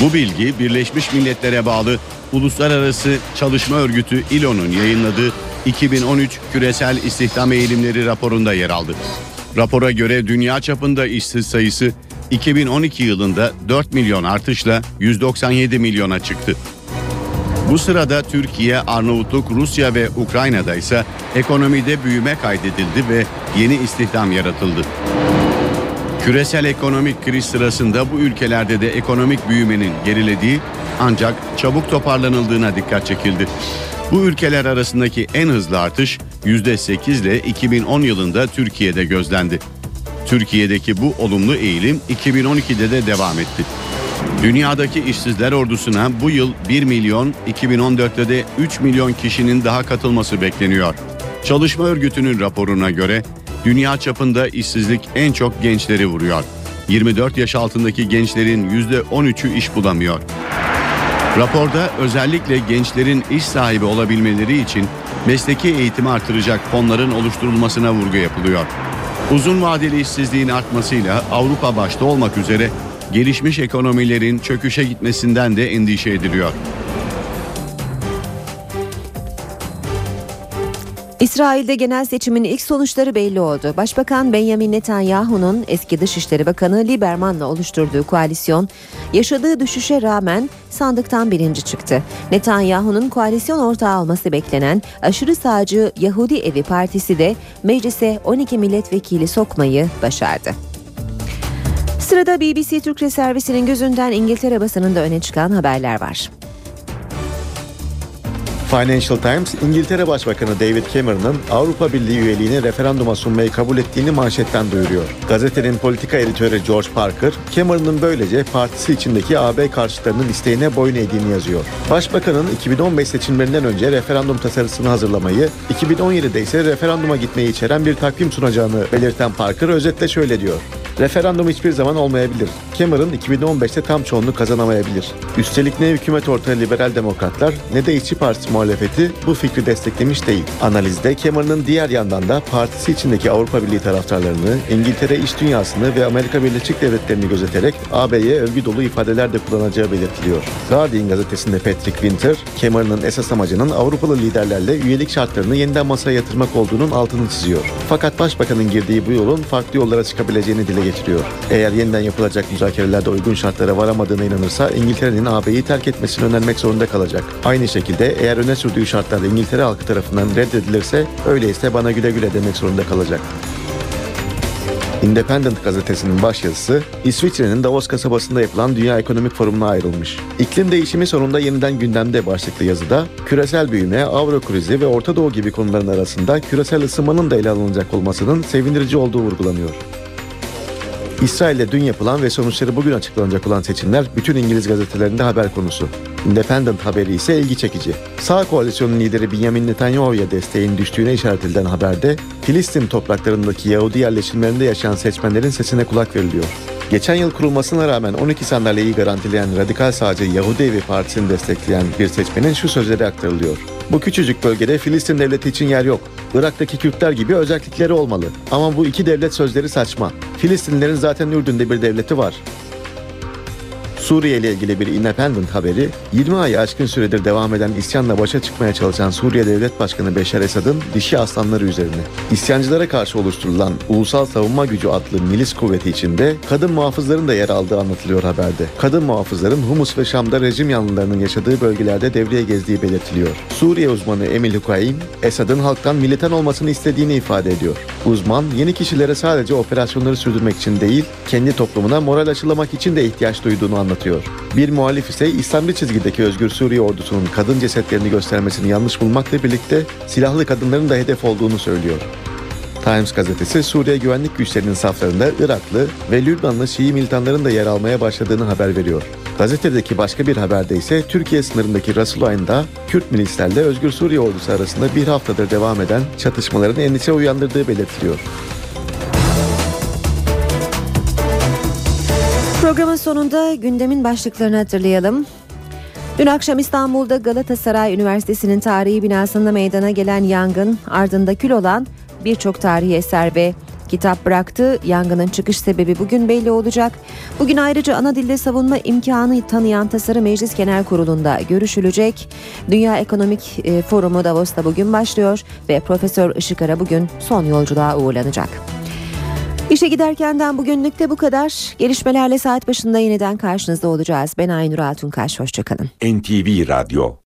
Bu bilgi Birleşmiş Milletler'e bağlı Uluslararası Çalışma Örgütü ILO'nun yayınladığı 2013 Küresel İstihdam Eğilimleri raporunda yer aldı. Rapora göre dünya çapında işsiz sayısı 2012 yılında 4 milyon artışla 197 milyona çıktı. Bu sırada Türkiye, Arnavutluk, Rusya ve Ukrayna'da ise ekonomide büyüme kaydedildi ve yeni istihdam yaratıldı. Küresel ekonomik kriz sırasında bu ülkelerde de ekonomik büyümenin gerilediği ancak çabuk toparlanıldığına dikkat çekildi. Bu ülkeler arasındaki en hızlı artış %8 ile 2010 yılında Türkiye'de gözlendi. Türkiye'deki bu olumlu eğilim 2012'de de devam etti. Dünyadaki işsizler ordusuna bu yıl 1 milyon, 2014'te de 3 milyon kişinin daha katılması bekleniyor. Çalışma örgütünün raporuna göre dünya çapında işsizlik en çok gençleri vuruyor. 24 yaş altındaki gençlerin %13'ü iş bulamıyor. Raporda özellikle gençlerin iş sahibi olabilmeleri için mesleki eğitimi artıracak fonların oluşturulmasına vurgu yapılıyor. Uzun vadeli işsizliğin artmasıyla Avrupa başta olmak üzere gelişmiş ekonomilerin çöküşe gitmesinden de endişe ediliyor. İsrail'de genel seçimin ilk sonuçları belli oldu. Başbakan Benjamin Netanyahu'nun eski Dışişleri Bakanı Lieberman'la oluşturduğu koalisyon yaşadığı düşüşe rağmen sandıktan birinci çıktı. Netanyahu'nun koalisyon ortağı olması beklenen aşırı sağcı Yahudi Evi Partisi de meclise 12 milletvekili sokmayı başardı. Sırada BBC Türkçe servisinin gözünden İngiltere basınında öne çıkan haberler var. Financial Times, İngiltere Başbakanı David Cameron'ın Avrupa Birliği üyeliğini referanduma sunmayı kabul ettiğini manşetten duyuruyor. Gazetenin politika editörü George Parker, Cameron'ın böylece partisi içindeki AB karşıtlarının isteğine boyun eğdiğini yazıyor. Başbakanın 2015 seçimlerinden önce referandum tasarısını hazırlamayı, 2017'de ise referanduma gitmeyi içeren bir takvim sunacağını belirten Parker özetle şöyle diyor. Referandum hiçbir zaman olmayabilir. Cameron 2015'te tam çoğunluk kazanamayabilir. Üstelik ne hükümet ortağı liberal demokratlar ne de işçi partisi muhalefeti bu fikri desteklemiş değil. Analizde Cameron'ın diğer yandan da partisi içindeki Avrupa Birliği taraftarlarını, İngiltere iş dünyasını ve Amerika Birleşik Devletleri'ni gözeterek AB'ye övgü dolu ifadeler de kullanacağı belirtiliyor. Guardian gazetesinde Patrick Winter, Cameron'ın esas amacının Avrupalı liderlerle üyelik şartlarını yeniden masaya yatırmak olduğunun altını çiziyor. Fakat başbakanın girdiği bu yolun farklı yollara çıkabileceğini dile getiriyor. Eğer yeniden yapılacak müzakerelerde uygun şartlara varamadığına inanırsa İngiltere'nin AB'yi terk etmesini önermek zorunda kalacak. Aynı şekilde eğer öne sürdüğü şartlarda İngiltere halkı tarafından reddedilirse öyleyse bana güle güle demek zorunda kalacak. Independent gazetesinin başyazısı İsviçre'nin Davos kasabasında yapılan Dünya Ekonomik Forumu'na ayrılmış. İklim değişimi sonunda yeniden gündemde başlıklı yazıda küresel büyüme, avro krizi ve Orta Doğu gibi konuların arasında küresel ısınmanın da ele alınacak olmasının sevindirici olduğu vurgulanıyor. İsrail'de dün yapılan ve sonuçları bugün açıklanacak olan seçimler bütün İngiliz gazetelerinde haber konusu. Independent haberi ise ilgi çekici. Sağ koalisyonun lideri Benjamin Netanyahu'ya desteğin düştüğüne işaret edilen haberde Filistin topraklarındaki Yahudi yerleşimlerinde yaşayan seçmenlerin sesine kulak veriliyor. Geçen yıl kurulmasına rağmen 12 sandalyeyi garantileyen radikal sağcı Yahudi Evi Partisi'ni destekleyen bir seçmenin şu sözleri aktarılıyor. Bu küçücük bölgede Filistin devleti için yer yok. Irak'taki Kürtler gibi özellikleri olmalı. Ama bu iki devlet sözleri saçma. Filistinlilerin zaten Ürdün'de bir devleti var. Suriye ile ilgili bir independent haberi 20 ayı aşkın süredir devam eden isyanla başa çıkmaya çalışan Suriye Devlet Başkanı Beşar Esad'ın dişi aslanları üzerine. İsyancılara karşı oluşturulan Ulusal Savunma Gücü adlı milis kuvveti içinde kadın muhafızların da yer aldığı anlatılıyor haberde. Kadın muhafızların Humus ve Şam'da rejim yanlılarının yaşadığı bölgelerde devreye gezdiği belirtiliyor. Suriye uzmanı Emil Hukaim, Esad'ın halktan militan olmasını istediğini ifade ediyor. Uzman, yeni kişilere sadece operasyonları sürdürmek için değil, kendi toplumuna moral aşılamak için de ihtiyaç duyduğunu anlatıyor. Bir muhalif ise İslamcı çizgideki Özgür Suriye ordusunun kadın cesetlerini göstermesini yanlış bulmakla birlikte silahlı kadınların da hedef olduğunu söylüyor. Times gazetesi Suriye güvenlik güçlerinin saflarında Iraklı ve Lübnanlı Şii militanların da yer almaya başladığını haber veriyor. Gazetedeki başka bir haberde ise Türkiye sınırındaki Rasulayn'da Kürt milislerle Özgür Suriye ordusu arasında bir haftadır devam eden çatışmaların endişe uyandırdığı belirtiliyor. Programın sonunda gündemin başlıklarını hatırlayalım. Dün akşam İstanbul'da Galatasaray Üniversitesi'nin tarihi binasında meydana gelen yangın ardında kül olan birçok tarihi eser ve kitap bıraktı. Yangının çıkış sebebi bugün belli olacak. Bugün ayrıca ana dilde savunma imkanı tanıyan tasarı Meclis Genel Kurulu'nda görüşülecek. Dünya Ekonomik e, Forumu Davos'ta bugün başlıyor ve Profesör Işıkara bugün son yolculuğa uğurlanacak. İşe giderkenden bugünlük de bu kadar. Gelişmelerle saat başında yeniden karşınızda olacağız. Ben Aynur Altunkaş. Hoşçakalın. NTV Radyo